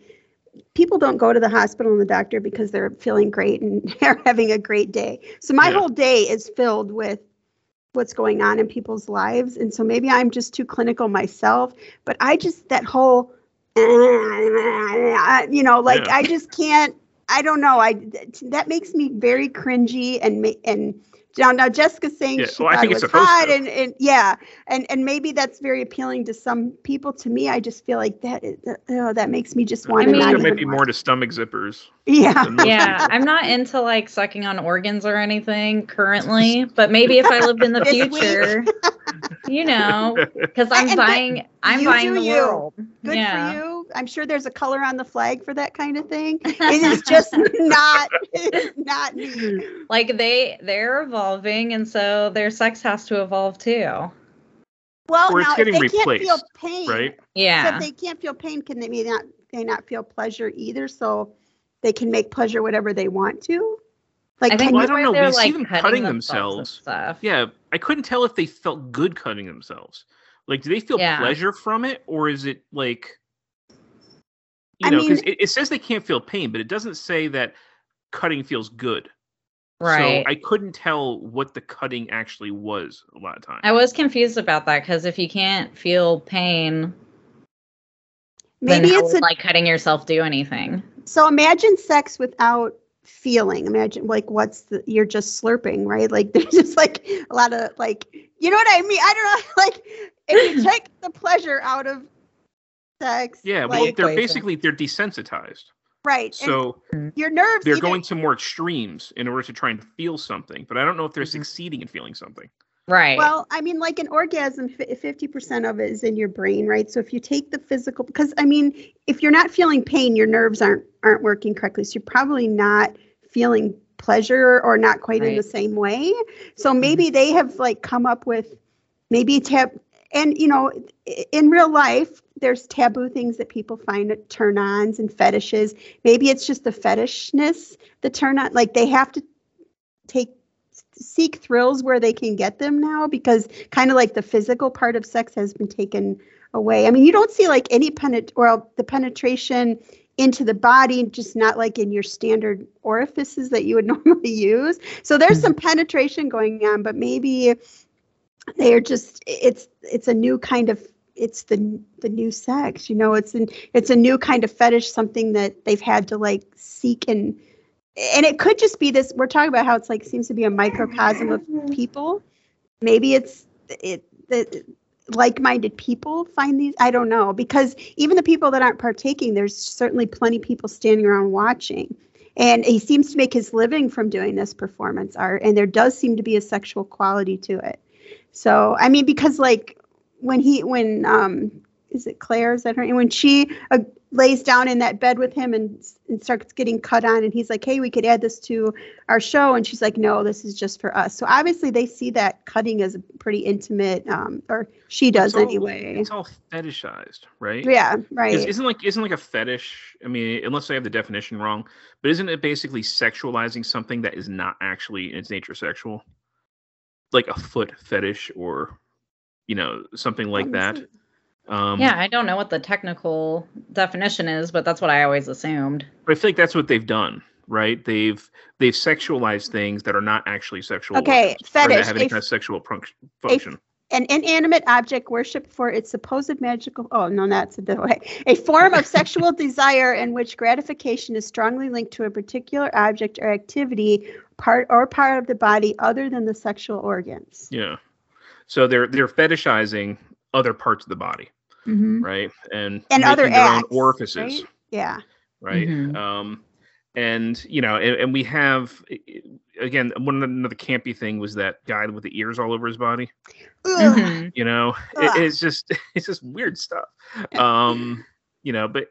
people don't go to the hospital and the doctor because they're feeling great and they're having a great day. So my Yeah. whole day is filled with what's going on in people's lives and so maybe i'm just too clinical myself but i just that whole you know like Yeah. i just can't i don't know i that makes me very cringy and and now, now Jessica's saying Yeah, she well, I thought think it was hot, and, and yeah, and and maybe that's very appealing to some people. To me, I just feel like that is- oh, that makes me just want I to think not there might be more to stomach zippers. Yeah, yeah, people. I'm not into like sucking on organs or anything currently, but maybe if I lived in the future, you know, because I'm And- buying, I'm buying the you. world. good yeah. for you. I'm sure there's a color on the flag for that kind of thing. It is just not it's not me. Like they they're evolving, and so their sex has to evolve too. Well, Or it's now if getting they can't feel pain, Right? so Yeah. if they can't feel pain, can they may not they not feel pleasure either? So they can make pleasure whatever they want to. Like I think can Well, I don't know. they're, We see like, them cutting cutting themselves themselves. stuff. Yeah, I couldn't tell if they felt good cutting themselves. Like, do they feel Yeah. pleasure from it, or is it like, you I know, because it, it says they can't feel pain, but it doesn't say that cutting feels good. Right. So I couldn't tell what the cutting actually was a lot of times. I was confused about that because if you can't feel pain, maybe then it's would, a, like cutting yourself do anything. so imagine sex without feeling. Imagine like what's the you're just slurping, right? Like there's just like a lot of like you know what I mean? I don't know. Like if you take the pleasure out of sex, yeah, well, like, they're basically they're desensitized. right. and So your nerves they're either- going to more extremes in order to try and feel something. But I don't know if they're Mhm. succeeding in feeling something. Right. Well, I mean, like an orgasm, fifty percent of it is in your brain, right? So if you take the physical, because I mean, if you're not feeling pain, your nerves aren't aren't working correctly. So you're probably not feeling pleasure or not quite in the same way. So maybe they have like come up with maybe it's have and you know in real life there's taboo things that people find at turn ons and fetishes. Maybe it's just the fetishness, the turn on. Like they have to take seek thrills where they can get them now because kind of like the physical part of sex has been taken away. I mean, you don't see like any penet or the penetration into the body, just not like in your standard orifices that you would normally use. So there's hmm. some penetration going on, but maybe they are just it's it's a new kind of it's the the new sex you know it's an it's a new kind of fetish something that they've had to like seek and and it could just be this we're talking about how it's like seems to be a microcosm of people. Maybe it's it that like-minded people find these i don't know because even the people that aren't partaking there's certainly plenty of people standing around watching. And he seems to make his living from doing this performance art and there does seem to be a sexual quality to it. So i mean because like when he when um is it Claire? Is that her? And when she uh, lays down in that bed with him and, and starts getting cut on, and he's like, "Hey, we could add this to our show," and she's like, "No, this is just for us." So obviously, they see that cutting as a pretty intimate, um, or she does it's all, anyway. It's all fetishized, right? Yeah, right. Is, isn't like isn't like a fetish? I mean, unless I have the definition wrong, but isn't it basically sexualizing something that is not actually in its nature sexual, like a foot fetish or you know something like that? Um, yeah, I don't know what the technical definition is, but that's what I always assumed. I feel like that's what they've done, right? They've they've sexualized things that are not actually sexual. Okay, fetish. That have any kind of sexual function. A, an inanimate object worshipped for its supposed magical. Oh no, that's the way. A form of sexual desire in which gratification is strongly linked to a particular object or activity, part or part of the body other than the sexual organs. Yeah. So they're they're fetishizing other parts of the body mm-hmm. right? And and other their acts, own orifices, right? yeah, right. Mm-hmm. Um, and you know, and, and, we have again one another campy thing was that guy with the ears all over his body. Mm-hmm. You know, it, it's just it's just weird stuff. Um, you know, but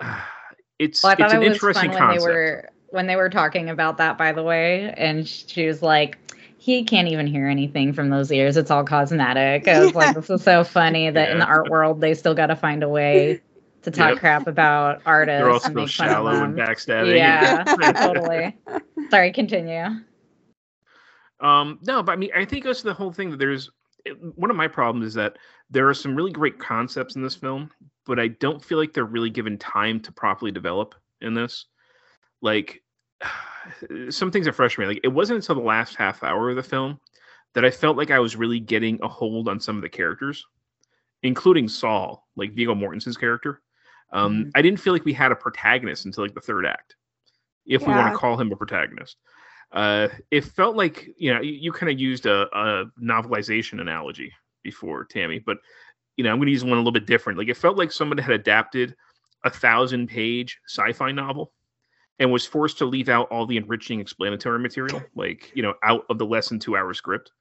uh, it's well, it's an it interesting when concept. They were, when they were talking about that, by the way, and she was like, he can't even hear anything from those ears. It's all cosmetic. I was yeah. like, this is so funny that yeah. in the art world they still got to find a way to talk yep. crap about artists. They're all and make shallow fun and backstabbing. Yeah, totally. Sorry, continue. Um, no, but I mean, I think it goes to the whole thing that there's one of my problems is that there are some really great concepts in this film, but I don't feel like they're really given time to properly develop in this. Like some things are me. Like it wasn't until the last half hour of the film that I felt like I was really getting a hold on some of the characters, including Saul, like Viggo Mortensen's character. Um, mm-hmm. I didn't feel like we had a protagonist until like the third act, if yeah. we want to call him a protagonist. Uh, it felt like you know you, you kind of used a, a novelization analogy before, Tammy, but you know I'm going to use one a little bit different. Like it felt like someone had adapted a thousand page sci-fi novel and was forced to leave out all the enriching explanatory material, like you know, out of the less than two hour script.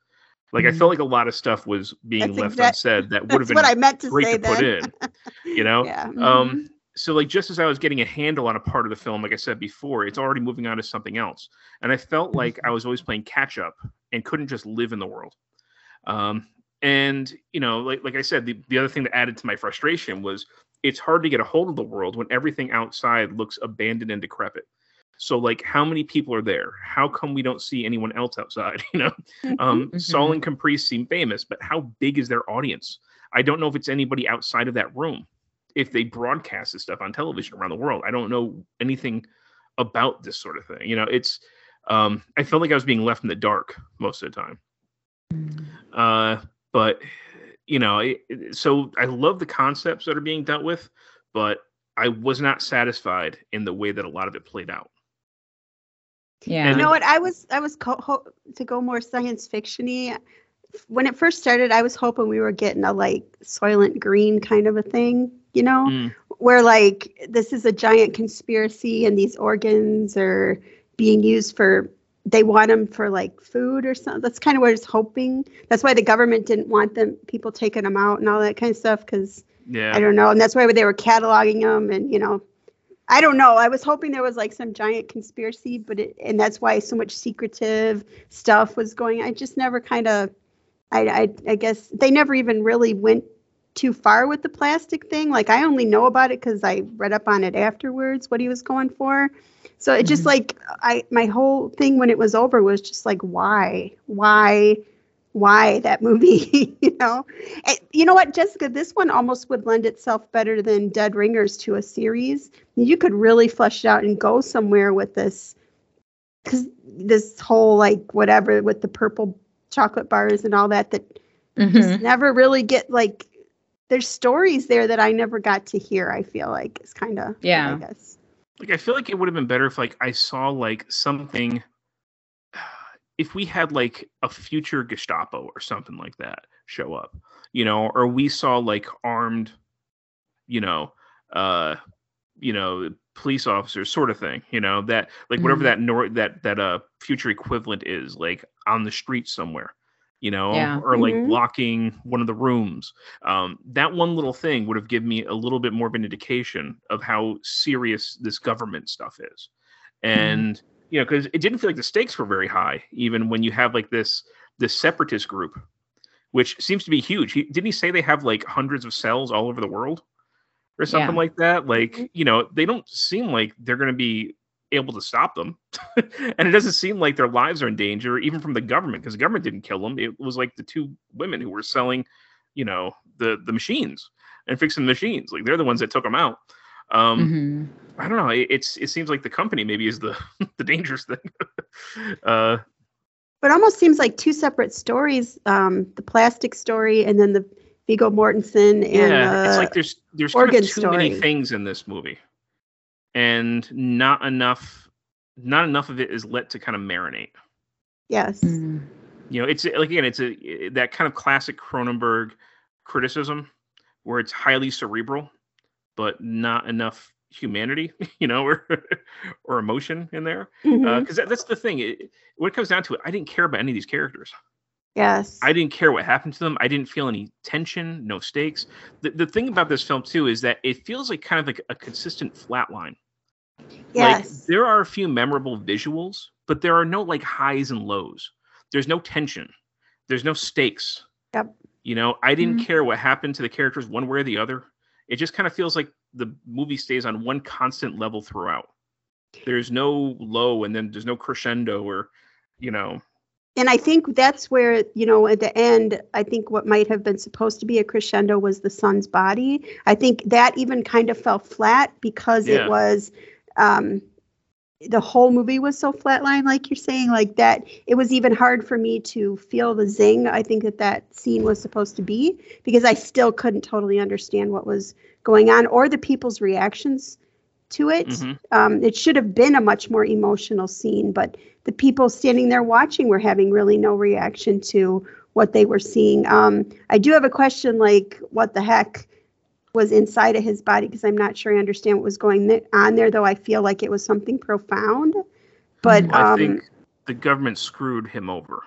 Like mm-hmm. I felt like a lot of stuff was being that's left exact, unsaid that would have been what I meant to great say to then. put in. You know, yeah. Mm-hmm. Um, so like just as I was getting a handle on a part of the film, like I said before, it's already moving on to something else, and I felt like I was always playing catch up and couldn't just live in the world. Um, and you know, like like I said, the, the other thing that added to my frustration was it's hard to get a hold of the world when everything outside looks abandoned and decrepit. So like how many people are there? How come we don't see anyone else outside? You know, um, Mhm. Saul and Caprice seem famous, but how big is their audience? I don't know if it's anybody outside of that room. If they broadcast this stuff on television around the world, I don't know anything about this sort of thing. You know, it's um, I felt like I was being left in the dark most of the time. Uh, but you know, it, it- so I love the concepts that are being dealt with, but I was not satisfied in the way that a lot of it played out. Yeah. You know what? I was I was co- ho- to go more science fictiony. When it first started, I was hoping we were getting a like Soylent Green kind of a thing, you know, Mm. where like this is a giant conspiracy and these organs are being used for they want them for like food or something. That's kind of what I was hoping. That's why the government didn't want them people taking them out and all that kind of stuff because Yeah. I don't know, and that's why they were cataloging them and you know I don't know. I was hoping there was like some giant conspiracy, but it, and that's why so much secretive stuff was going. I just never kind of, I, I, I guess they never even really went too far with the plastic thing. Like I only know about it because I read up on it afterwards what he was going for. So it just Mhm. like I my whole thing when it was over was just like why why why that movie you know and you know what jessica this one almost would lend itself better than dead ringers to a series you could really flesh it out and go somewhere with this because this whole like whatever with the purple chocolate bars and all that that Mhm. just never really get like there's stories there that i never got to hear i feel like it's kind of Yeah. i guess like I feel like it would have been better if like I saw like something if we had like a future Gestapo or something like that show up, you know, or we saw like armed, you know, uh, you know, police officers sort of thing, you know, that like whatever Mhm. that nor that that uh future equivalent is, like on the street somewhere, you know, Yeah. or like Mhm. blocking one of the rooms. Um, that one little thing would have given me a little bit more of an indication of how serious this government stuff is, and you know, because it didn't feel like the stakes were very high, even when you have like this this separatist group, which seems to be huge. He, didn't he say they have like hundreds of cells all over the world, or something Yeah. like that? Like Mhm. you know, they don't seem like they're going to be able to stop them, and it doesn't seem like their lives are in danger, even from the government, because the government didn't kill them. It was like the two women who were selling, you know, the the machines and fixing the machines. Like they're the ones that took them out. Um, Mhm. I don't know. It, it's it seems like the company maybe is the the dangerous thing. uh, but almost seems like two separate stories um the plastic story and then the Viggo Mortensen and yeah, it's like there's there's kind of too many things in this movie, and not enough not enough of it is let to kind of marinate. yes Mhm. You know, it's like again, it's a that kind of classic Cronenberg criticism where it's highly cerebral, but not enough humanity, you know, or or emotion in there. Because that, that's the thing. It, when it comes down to it, I didn't care about any of these characters. yes I didn't care what happened to them. I didn't feel any tension, no stakes. The, the thing about this film too is that it feels like kind of like a consistent flat line. Like yes there are a few memorable visuals, but there are no like highs and lows. There's no tension. There's no stakes. Yep. You know, I didn't Mhm. care what happened to the characters one way or the other. It just kind of feels like the movie stays on one constant level throughout. There's no low and then there's no crescendo or, you know, and i think that's where you know at the end i think what might have been supposed to be a crescendo was the son's body i think that even kind of fell flat because Yeah. it was um the whole movie was so flatline like you're saying like that it was even hard for me to feel the zing i think that that scene was supposed to be because i still couldn't totally understand what was going on or the people's reactions to it. Mhm. um, it should have been a much more emotional scene but the people standing there watching were having really no reaction to what they were seeing. Um, i do have a question like what the heck was inside of his body because i'm not sure i understand what was going on there though i feel like it was something profound but. I um, think the government screwed him over.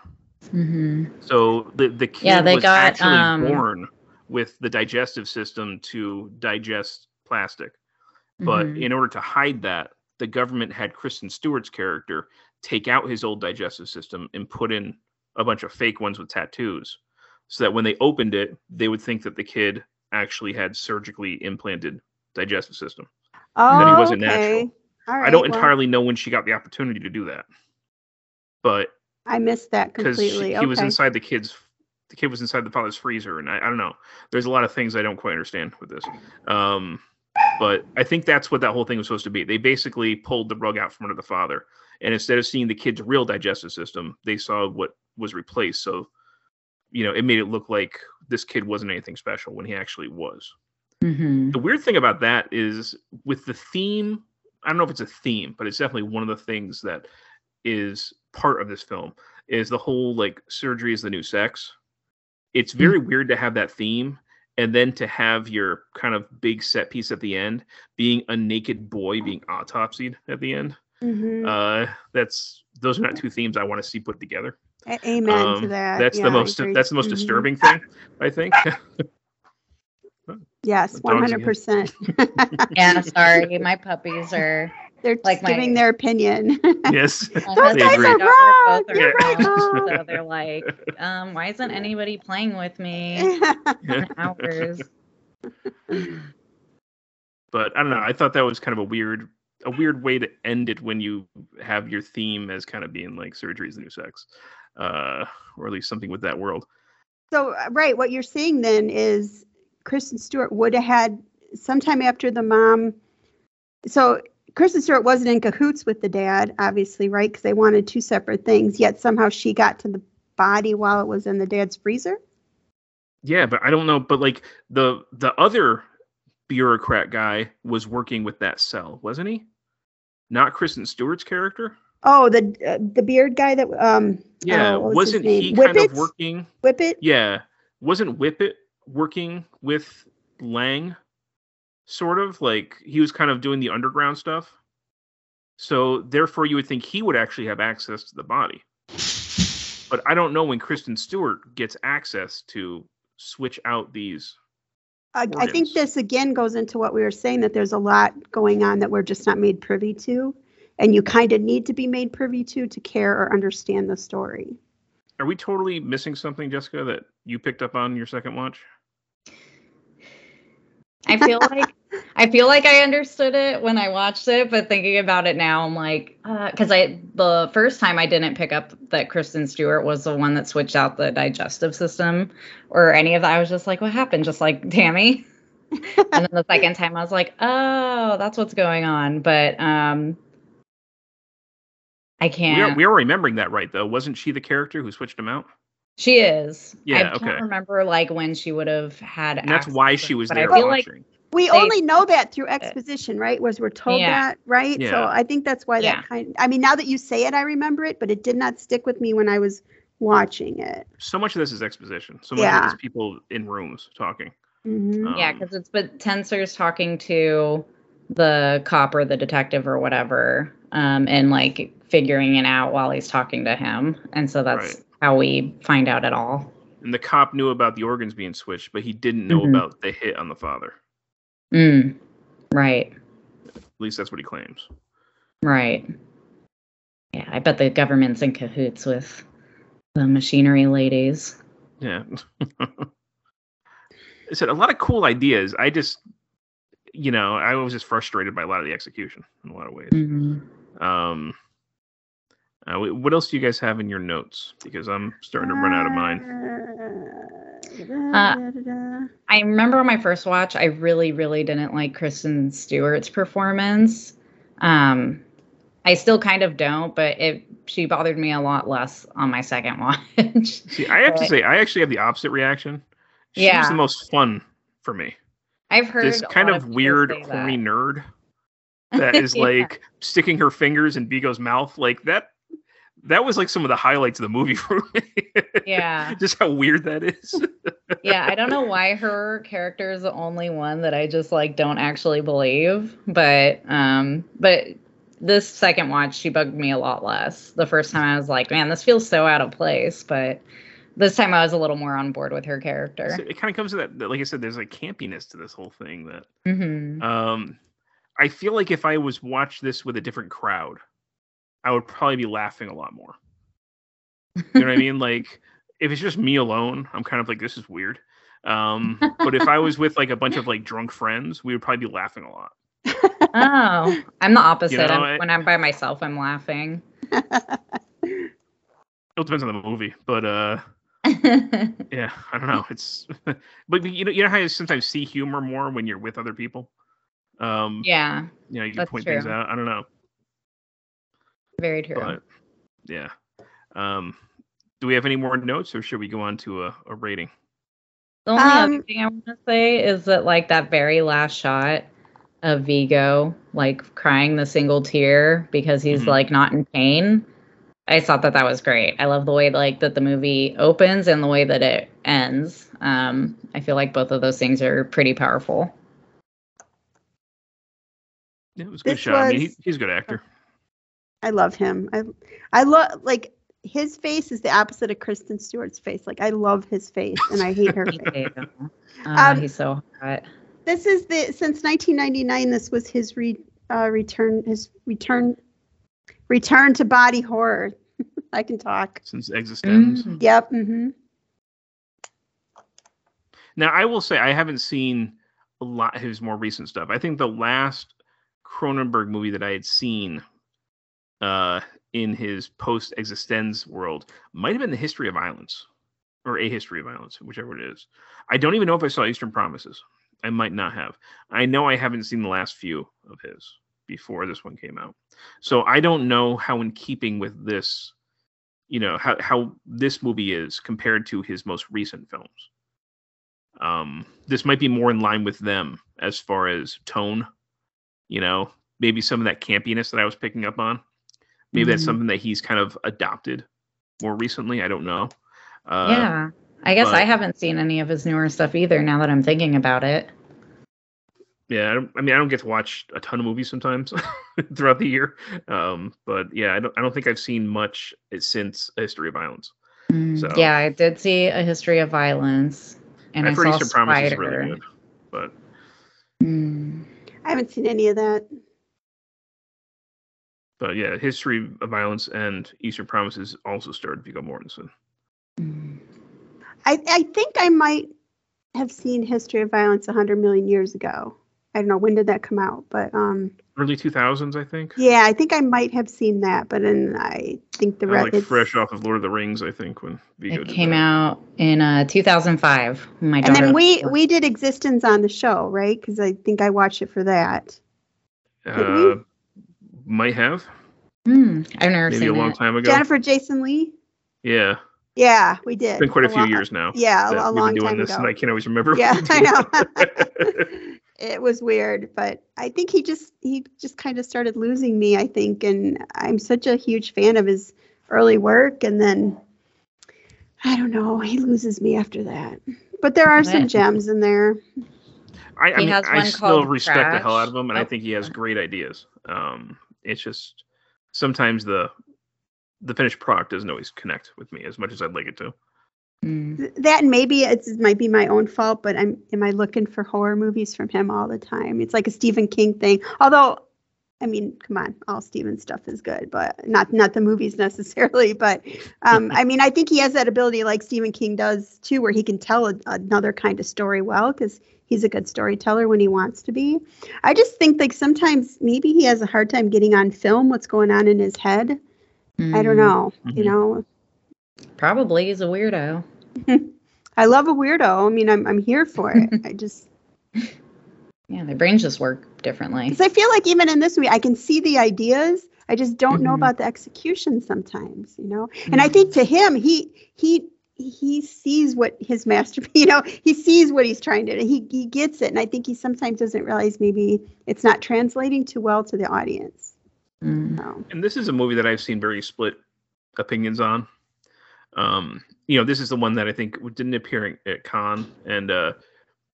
Mhm. So the the kid Yeah, they was got, actually um, born with the digestive system to digest plastic. But Mhm. in order to hide that, the government had Kristen Stewart's character take out his old digestive system and put in a bunch of fake ones with tattoos. So that when they opened it, they would think that the kid actually had surgically implanted digestive system. oh, that he wasn't okay. natural. I don't well, entirely know when she got the opportunity to do that. But i missed that completely. because completely he was inside the kid's the kid was inside the father's freezer and I, I don't know there's a lot of things i don't quite understand with this um but i think that's what that whole thing was supposed to be they basically pulled the rug out from under the father and instead of seeing the kid's real digestive system they saw what was replaced so you know it made it look like this kid wasn't anything special when he actually was. Mhm. the weird thing about that is with the theme i don't know if it's a theme but it's definitely one of the things that is part of this film is the whole like surgery is the new sex. It's very weird to have that theme and then to have your kind of big set piece at the end being a naked boy being autopsied at the end. Mhm. uh that's those are not two themes i want to see put together A- amen to Um, that that's Yeah, the most that's the most Mhm. disturbing thing i think yes 100% Yeah, sorry, my puppies are they're just Like my- giving their opinion yes Those husband guys agree. are wrong. both are You're wrong, wrong. so they're like, um, why isn't anybody playing with me? Hours. but I don't know. I thought that was kind of a weird a weird way to end it when you have your theme as kind of being like surgery is the new sex, uh, or at least something with that world. So uh, right, what you're saying then is Kristen Stewart would have had sometime after the mom. So Kristen Stewart wasn't in cahoots with the dad, obviously, right? Because they wanted two separate things. Yet somehow she got to the body while it was in the dad's freezer. Yeah, but I don't know. But like the the other bureaucrat guy was working with that cell, wasn't he? Not Kristen Stewart's character. Oh, the uh, the beard guy that um. Yeah, oh, was wasn't he kind of working? Wippet. Yeah, wasn't Wippet working with Lang? Sort of like he was kind of doing the underground stuff. So therefore, you would think he would actually have access to the body. But I don't know when Kristen Stewart gets access to switch out these. I, I think this again goes into what we were saying that there's a lot going on that we're just not made privy to, and you kind of need to be made privy to to care or understand the story. Are we totally missing something, Jessica, that you picked up on your second watch? I feel like I feel like I understood it when I watched it, but thinking about it now, I'm like, because I the first time I didn't pick up that Kristen Stewart was the one that switched out the digestive system or any of that. I was just like, what happened? Just like Tammy. and then the second time, I was like, oh, that's what's going on. But um, I can't. we are remembering that right, though. Wasn't she the character who switched him out? She is. Yeah, I can't okay. remember like when she would have had. And that's why she was there I feel like. We They- only know that through exposition, right? Was we're told Yeah. that, right? Yeah. So I think that's why Yeah. that kind. I mean, now that you say it, I remember it, but it did not stick with me when I was watching it. So much of this is exposition. So much Yeah. of it is people in rooms talking. Mhm. Yeah, Um, because it's but Tenser's talking to the cop or the detective or whatever, um, and like figuring it out while he's talking to him, and so that's Right. how we find out it all. And the cop knew about the organs being switched, but he didn't know Mhm. about the hit on the father. Mm. Right, At least that's what he claims. right. Yeah, I bet the government's in cahoots with the machinery ladies. Yeah. I said a lot of cool ideas. I just, you know, I was just frustrated by a lot of the execution in a lot of ways. Mhm. Um, uh, what else do you guys have in your notes? Because I'm starting to run out of mine. Uh, I remember on my first watch, I really, really didn't like Kristen Stewart's performance. Um, I still kind of don't, but it she bothered me a lot less on my second watch. See, I have to say, I actually have the opposite reaction. She Yeah. the most fun for me. I've heard This kind lot of weird, horny nerd that is Yeah. like sticking her fingers in Viggo's mouth. Like that. That was like some of the highlights of the movie for me. Yeah. Just how weird that is. yeah, I don't know why her character is the only one that I just like don't actually believe, but um but this second watch she bugged me a lot less. The first time I was like, man, this feels so out of place, but this time I was a little more on board with her character. So it kind of comes to that, like I said, there's like campiness to this whole thing that Mhm. um I feel like if I was watch this with a different crowd, I would probably be laughing a lot more. You know what I mean? Like if it's just me alone, I'm kind of like this is weird. Um, but if I was with like a bunch of like drunk friends, we would probably be laughing a lot. oh, I'm the opposite. know, I'm, I- when I'm by myself, I'm laughing. It depends on the movie, but uh, yeah, I don't know. It's but you know you know how you sometimes see humor more when you're with other people. Um, yeah, you know you can that's point things out. I don't know. very true. But yeah. Um, do we have any more notes, or should we go on to a, a rating? The only other Um, thing I want to say is that like that very last shot of Viggo like crying the single tear because he's Mhm. like not in pain. I thought that that was great. I love the way like that the movie opens and the way that it ends. Um, I feel like both of those things are pretty powerful. Yeah, it was a good This shot. I mean, he, was- he's a good actor. I love him. I I love like his face is the opposite of Kristen Stewart's face. Like I love his face and I hate her Me face. too. Uh, Um, he's so hot. This is the since 1999. This was his re, uh, return. His return. Return to body horror. I can talk. Since eXistenZ. Yep. Mm-hmm. Now, I will say I haven't seen a lot of his more recent stuff. I think the last Cronenberg movie that I had seen uh, in his post eXistenZ world might have been The History of Violence or A History of Violence, whichever it is. I don't even know if I saw Eastern Promises. I might not have. I know I haven't seen the last few of his before this one came out. So I don't know how in keeping with this, you know, how how this movie is compared to his most recent films. Um, this might be more in line with them as far as tone, you know, maybe some of that campiness that I was picking up on. Maybe that's Mhm. something that he's kind of adopted more recently. I don't know. Uh, yeah. I guess but- I haven't seen any of his newer stuff either now that I'm thinking about it. Yeah, I, don't, I mean, I don't get to watch a ton of movies sometimes throughout the year, um, but yeah, I don't. I don't think I've seen much since A History of Violence. Mm, So Yeah, I did see A History of Violence. And I've I heard saw Eastern Promise is Spider. really good, but Mm, I haven't seen any of that. but yeah, History of Violence and Eastern Promises also starred Viggo Mortensen. I, I think I might have seen History of Violence a hundred million years ago. I don't know when did that come out, but um, Early two thousands, I think. yeah, I think I might have seen that. But then I think the rest. like fresh off of Lord of the Rings, I think when Viggo it did came that. out in uh, 2005. My and then we was we did eXistenZ on the show, right? Because I think I watched it for that. we? Uh, might have Hmm, I've never maybe seen a long it. time ago. Jennifer Jason Lee. Yeah, Yeah, we did. it's been quite a few long- years now. Yeah, a, that a we've long been doing time this, ago. and I can't always remember. Yeah, what I know. do. it was weird, but I think he just he just kind of started losing me. I think, and I'm such a huge fan of his early work, and then I don't know, he loses me after that. But there are some gems in there. I, I mean, I still called respect the hell out of him, and I Oh. think he has great ideas. Um, it's just sometimes the the finished product doesn't always connect with me as much as I'd like it to. Mm. That and maybe it's, it might be my own fault, but I'm am I looking for horror movies from him all the time? It's like a Stephen King thing. Although, I mean, come on, all Stephen stuff is good, but not not the movies necessarily. But um, I mean, I think he has that ability, like Stephen King does too, where he can tell a, another kind of story well because he's a good storyteller when he wants to be. I just think like sometimes maybe he has a hard time getting on film what's going on in his head. I don't Mm. know. You Mhm. know, Probably he's a weirdo. I love a weirdo. I mean, I'm I'm here for it. I just Yeah, their brains just work differently. because I feel like even in this movie, I can see the ideas. I just don't know Mhm. about the execution sometimes, you know. And I think to him, he he he sees what his master, you know, he sees what he's trying to. He he gets it, and I think he sometimes doesn't realize maybe it's not translating too well to the audience. Mm. So, And this is a movie that I've seen very split opinions on. Um, you know, this is the one that I think didn't appear in- at Cannes, and uh,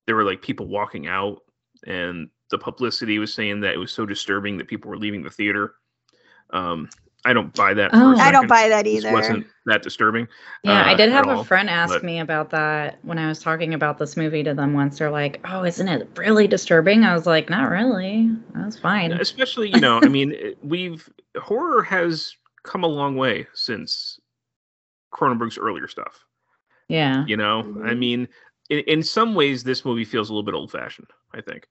there were like people walking out, and the publicity was saying that it was so disturbing that people were leaving the theater. Um, I don't buy that. Oh. I don't buy that This either. wasn't that disturbing. Yeah, I uh, did have a all, friend ask but- me about that when I was talking about this movie to them once. They're like, "Oh, isn't it really disturbing?" I was like, "Not really. That's fine." especially you know i mean we've horror has come a long way since cronenberg's earlier stuff Yeah. you know i Mhm. mean in, in some ways this movie feels a little bit old fashioned i think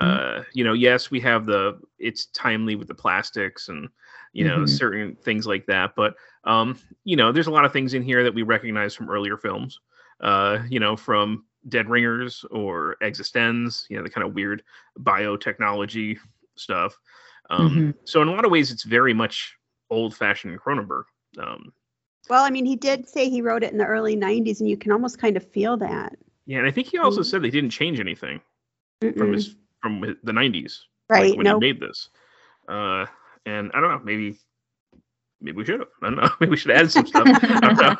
Mm-hmm. uh you know yes we have the it's timely with the plastics and you know Mhm. certain things like that but um you know there's a lot of things in here that we recognize from earlier films uh you know from dead ringers or existenz you know the kind of weird biotechnology stuff um Mhm. so in a lot of ways it's very much old fashioned cronenberg um Well, I mean, he did say he wrote it in the early '90s, and you can almost kind of feel that. yeah and i think he also Mhm. said they didn't change anything from Mm-mm. his from the 90s Right, like when nope. he made this uh and i don't know maybe maybe we should have i don't know maybe we should add some stuff I don't know.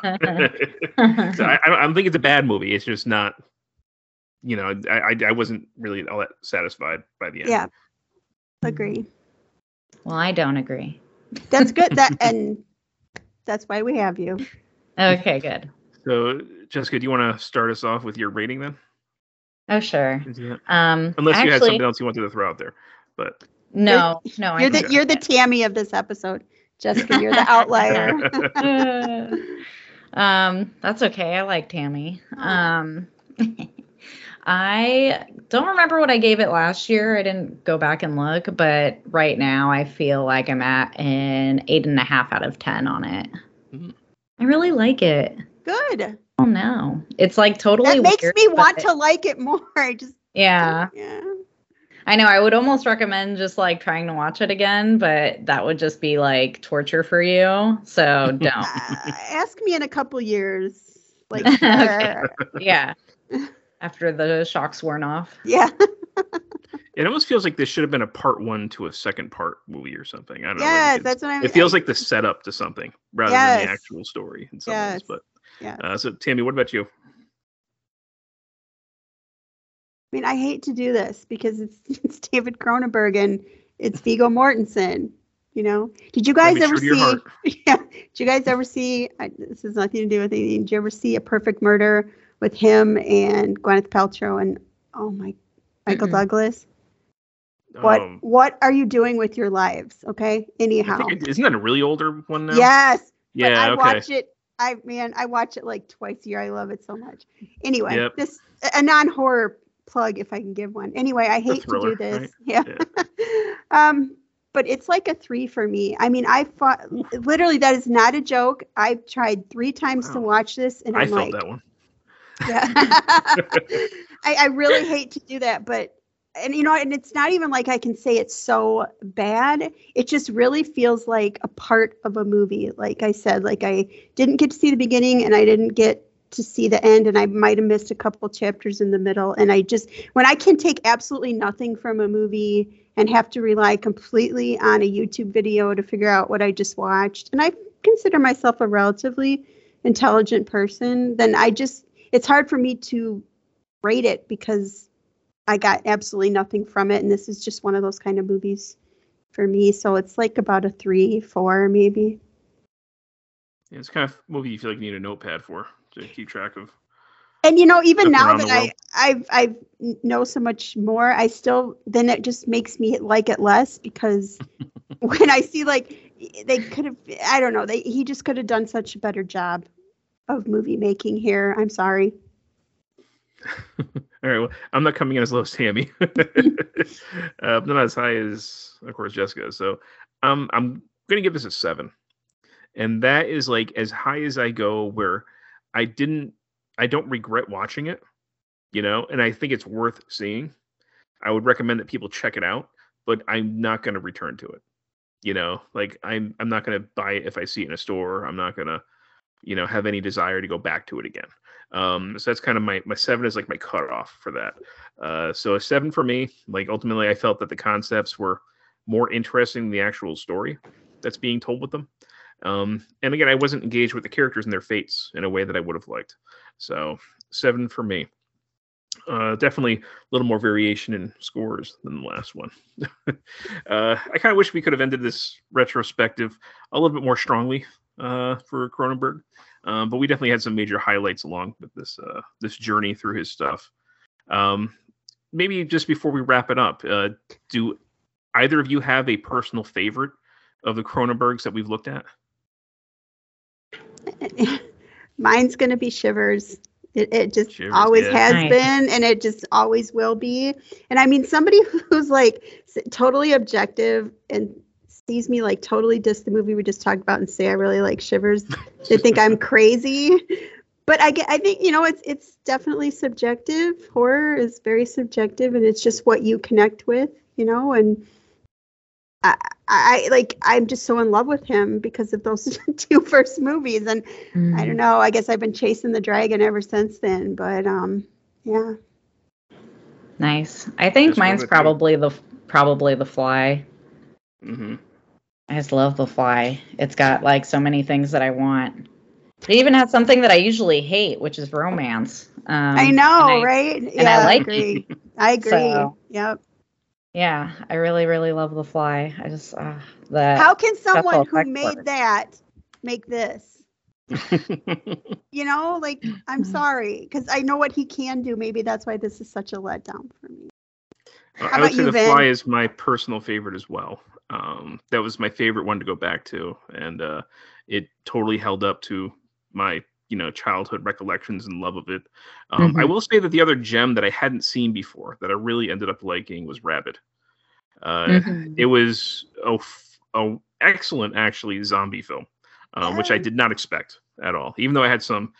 So I, I don't I don't think it's a bad movie it's just not you know I, I i wasn't really all that satisfied by the end Yeah, agree. well, I don't agree. That's good. That and that's why we have you. Okay, good. so jessica do you want to start us off with your rating then Oh, sure. Yeah. Um, unless you had something else you wanted to throw out there but No, no, You're the don't. you're the Tammy of this episode, Jessica. You're the outlier. um, that's okay. I like Tammy. Um, I don't remember what I gave it last year. I didn't go back and look, but right now I feel like I'm at an eight and a half out of ten on it. Mhm. I really like it. Good. Oh no, it's like totally. That makes weird, me want to like it more. I just Yeah, yeah. I know. I would almost recommend just like trying to watch it again, but that would just be like torture for you. So don't. Uh, ask me in a couple years. Like Okay. yeah. After the shock's worn off. yeah. It almost feels like this should have been a part one to a second part movie or something. I don't know. Yes, like it's- that's what I mean. It feels like the setup to something rather than the actual story in some Yes. ways. But Yeah. uh, so, Tammy, what about you? I mean, I hate to do this because it's it's David Cronenberg and it's Viggo Mortensen. You know, did you guys ever true to your see? Yeah, did you guys ever see? I, this has nothing to do with anything. Did you ever see a Perfect Murder with him and Gwyneth Paltrow and oh my, Michael Mm-mm. Douglas? What Um, what are you doing with your lives? Okay, anyhow. it, isn't that a really older one now? Yes. Yeah. I okay. watch it. I man, I watch it like twice a year. I love it so much. Anyway, Yep. this a non horror plug if I can give one. Anyway, I hate to do this. right? Yeah. um, but it's like a three for me. I mean, I fought literally that is not a joke. I've tried three times to watch this and I I'm felt like that one. Yeah. I, I really hate to do that, but and you know, and it's not even like I can say it's so bad. It just really feels like a part of a movie. Like I said, like I didn't get to see the beginning and I didn't get to see the end and I might have missed a couple chapters in the middle. And I just when I can take absolutely nothing from a movie and have to rely completely on a YouTube video to figure out what I just watched, and I consider myself a relatively intelligent person, then I just it's hard for me to rate it because I got absolutely nothing from it. And this is just one of those kind of movies for me. So it's like about a three, four, maybe. Yeah, it's kind of movie you feel like you need a notepad for to keep track of. And you know, even now that I. I've I've know so much more, I still then it just makes me like it less because when I see like they could have I don't know they he just could have done such a better job of movie making here. I'm sorry. All right. Well, I'm not coming in as low as Tammy. uh, but not as high as, of course, Jessica. So um, I'm going to give this a seven. And that is like as high as I go where I didn't, I don't regret watching it, you know, and I think it's worth seeing. I would recommend that people check it out, but I'm not going to return to it. You know, like I'm, I'm not going to buy it if I see it in a store. I'm not going to, you know, have any desire to go back to it again. Um, so that's kind of my my seven is like my cutoff for that. Uh, so a seven for me. Like ultimately, I felt that the concepts were more interesting than the actual story that's being told with them. Um, and again, I wasn't engaged with the characters and their fates in a way that I would have liked. So seven for me. Uh, definitely a little more variation in scores than the last one. uh, I kind of wish we could have ended this retrospective a little bit more strongly uh, for Cronenberg. Um, but we definitely had some major highlights along with this uh, this journey through his stuff. Um, maybe just before we wrap it up, uh, do either of you have a personal favorite of the Cronenbergs that we've looked at? Mine's gonna be Shivers. It, it just Shivers, always yeah. has Nice. been, and it just always will be. And I mean, somebody who's like totally objective and sees me like totally diss the movie we just talked about and say I really like Shivers, they think I'm crazy. But I get, I think you know, it's it's definitely subjective. Horror is very subjective, and it's just what you connect with, you know, and. I, I like I'm just so in love with him because of those two first movies and Mm. I don't know. I guess I've been chasing the dragon ever since then. But um, yeah. Nice. I think Just one mine's with you. probably the probably the fly. Mm-hmm. I just love the fly. It's got like so many things that I want. It even has something that I usually hate, which is romance. Um, I know, and I- right? and I like it. agree. I agree. So- yep. Yeah, I really, really love the fly. I just uh, the How can someone who made work. that make this? You know, like I'm Mm-hmm. sorry because I know what he can do. Maybe that's why this is such a letdown for me. I about would say you, The Vin? Fly is my personal favorite as well. Um, that was my favorite one to go back to, and uh, it totally held up to my you know childhood recollections and love of it. Um, I Mhm. will say that the other gem that I hadn't seen before that I really ended up liking was Rabid. Uh, Mhm. It was a, a excellent actually zombie film, um, which I did not expect at all. Even though I had some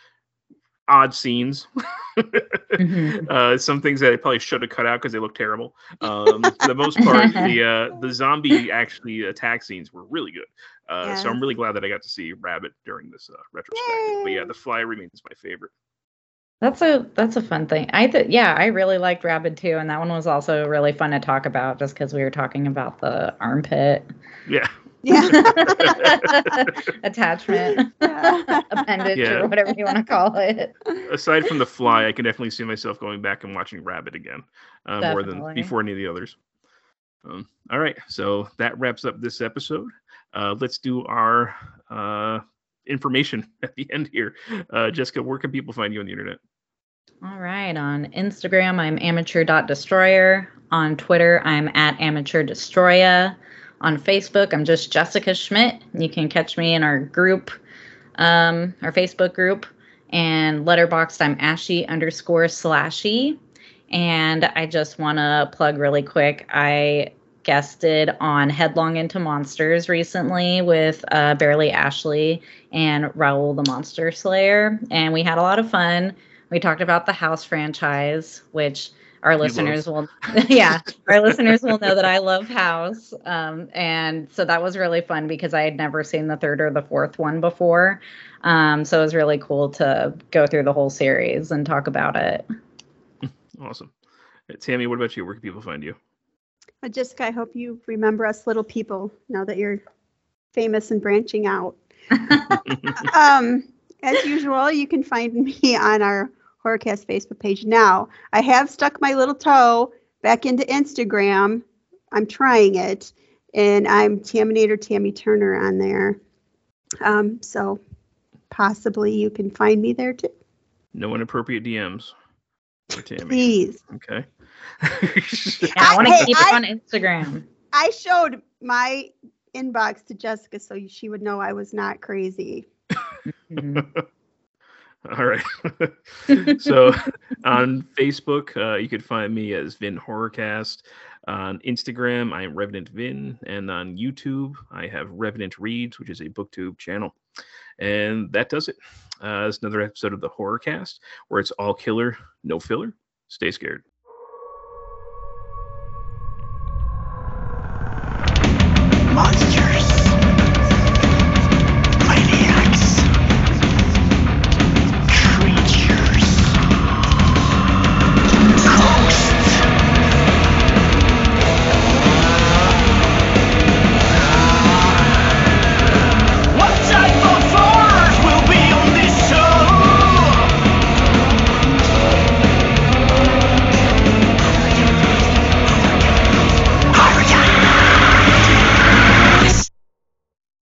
odd scenes, Mhm. uh, some things that I probably should have cut out because they look terrible. Um, for the most part, the uh, the zombie actually attack scenes were really good. Uh, So I'm really glad that I got to see Rabid during this uh, retrospective. But yeah, The Fly remains my favorite. That's a that's a fun thing. I th- yeah, I really liked Rabid too, and that one was also really fun to talk about just because we were talking about the armpit Yeah. Yeah. attachment appendage Yeah. or whatever you want to call it. Aside from The Fly, I can definitely see myself going back and watching Rabid again uh, more than before any of the others. Um, all right, so that wraps up this episode. Uh, let's do our uh, information at the end here. Uh, Jessica, where can people find you on the internet? All right. On Instagram, I'm amateur.destroyer. On Twitter, I'm at amateurdestroya. On Facebook, I'm just Jessica Schmidt. You can catch me in our group, um, our Facebook group. And Letterboxd, I'm ashy underscore slashy. And I just want to plug really quick. I guested on Headlong into Monsters recently with uh, Barely Ashley and Raoul the Monster Slayer. And we had a lot of fun. We talked about the House franchise, which our listeners will, yeah, our listeners will know that I love House. Um, and so that was really fun because I had never seen the third or the fourth one before. Um, so it was really cool to go through the whole series and talk about it. Awesome. Uh, Tammy, what about you? Where can people find you? But Jessica, I hope you remember us little people now that you're famous and branching out. um, as usual, you can find me on our Horrorcast Facebook page. Now, I have stuck my little toe back into Instagram. I'm trying it, and I'm Taminator Tammy Turner on there. Um, so possibly you can find me there too. No inappropriate DMs. for Tammy. Please. Okay. Yeah, I want to Hey, keep I- it on Instagram. I showed my inbox to Jessica so she would know I was not crazy. All right. so on Facebook, uh, you could find me as Vin Horrorcast. On Instagram, I am Revenant Vin, and on YouTube, I have Revenant Reads, which is a BookTube channel. And that does it. Uh, it's another episode of the Horrorcast, where it's all killer, no filler. Stay scared.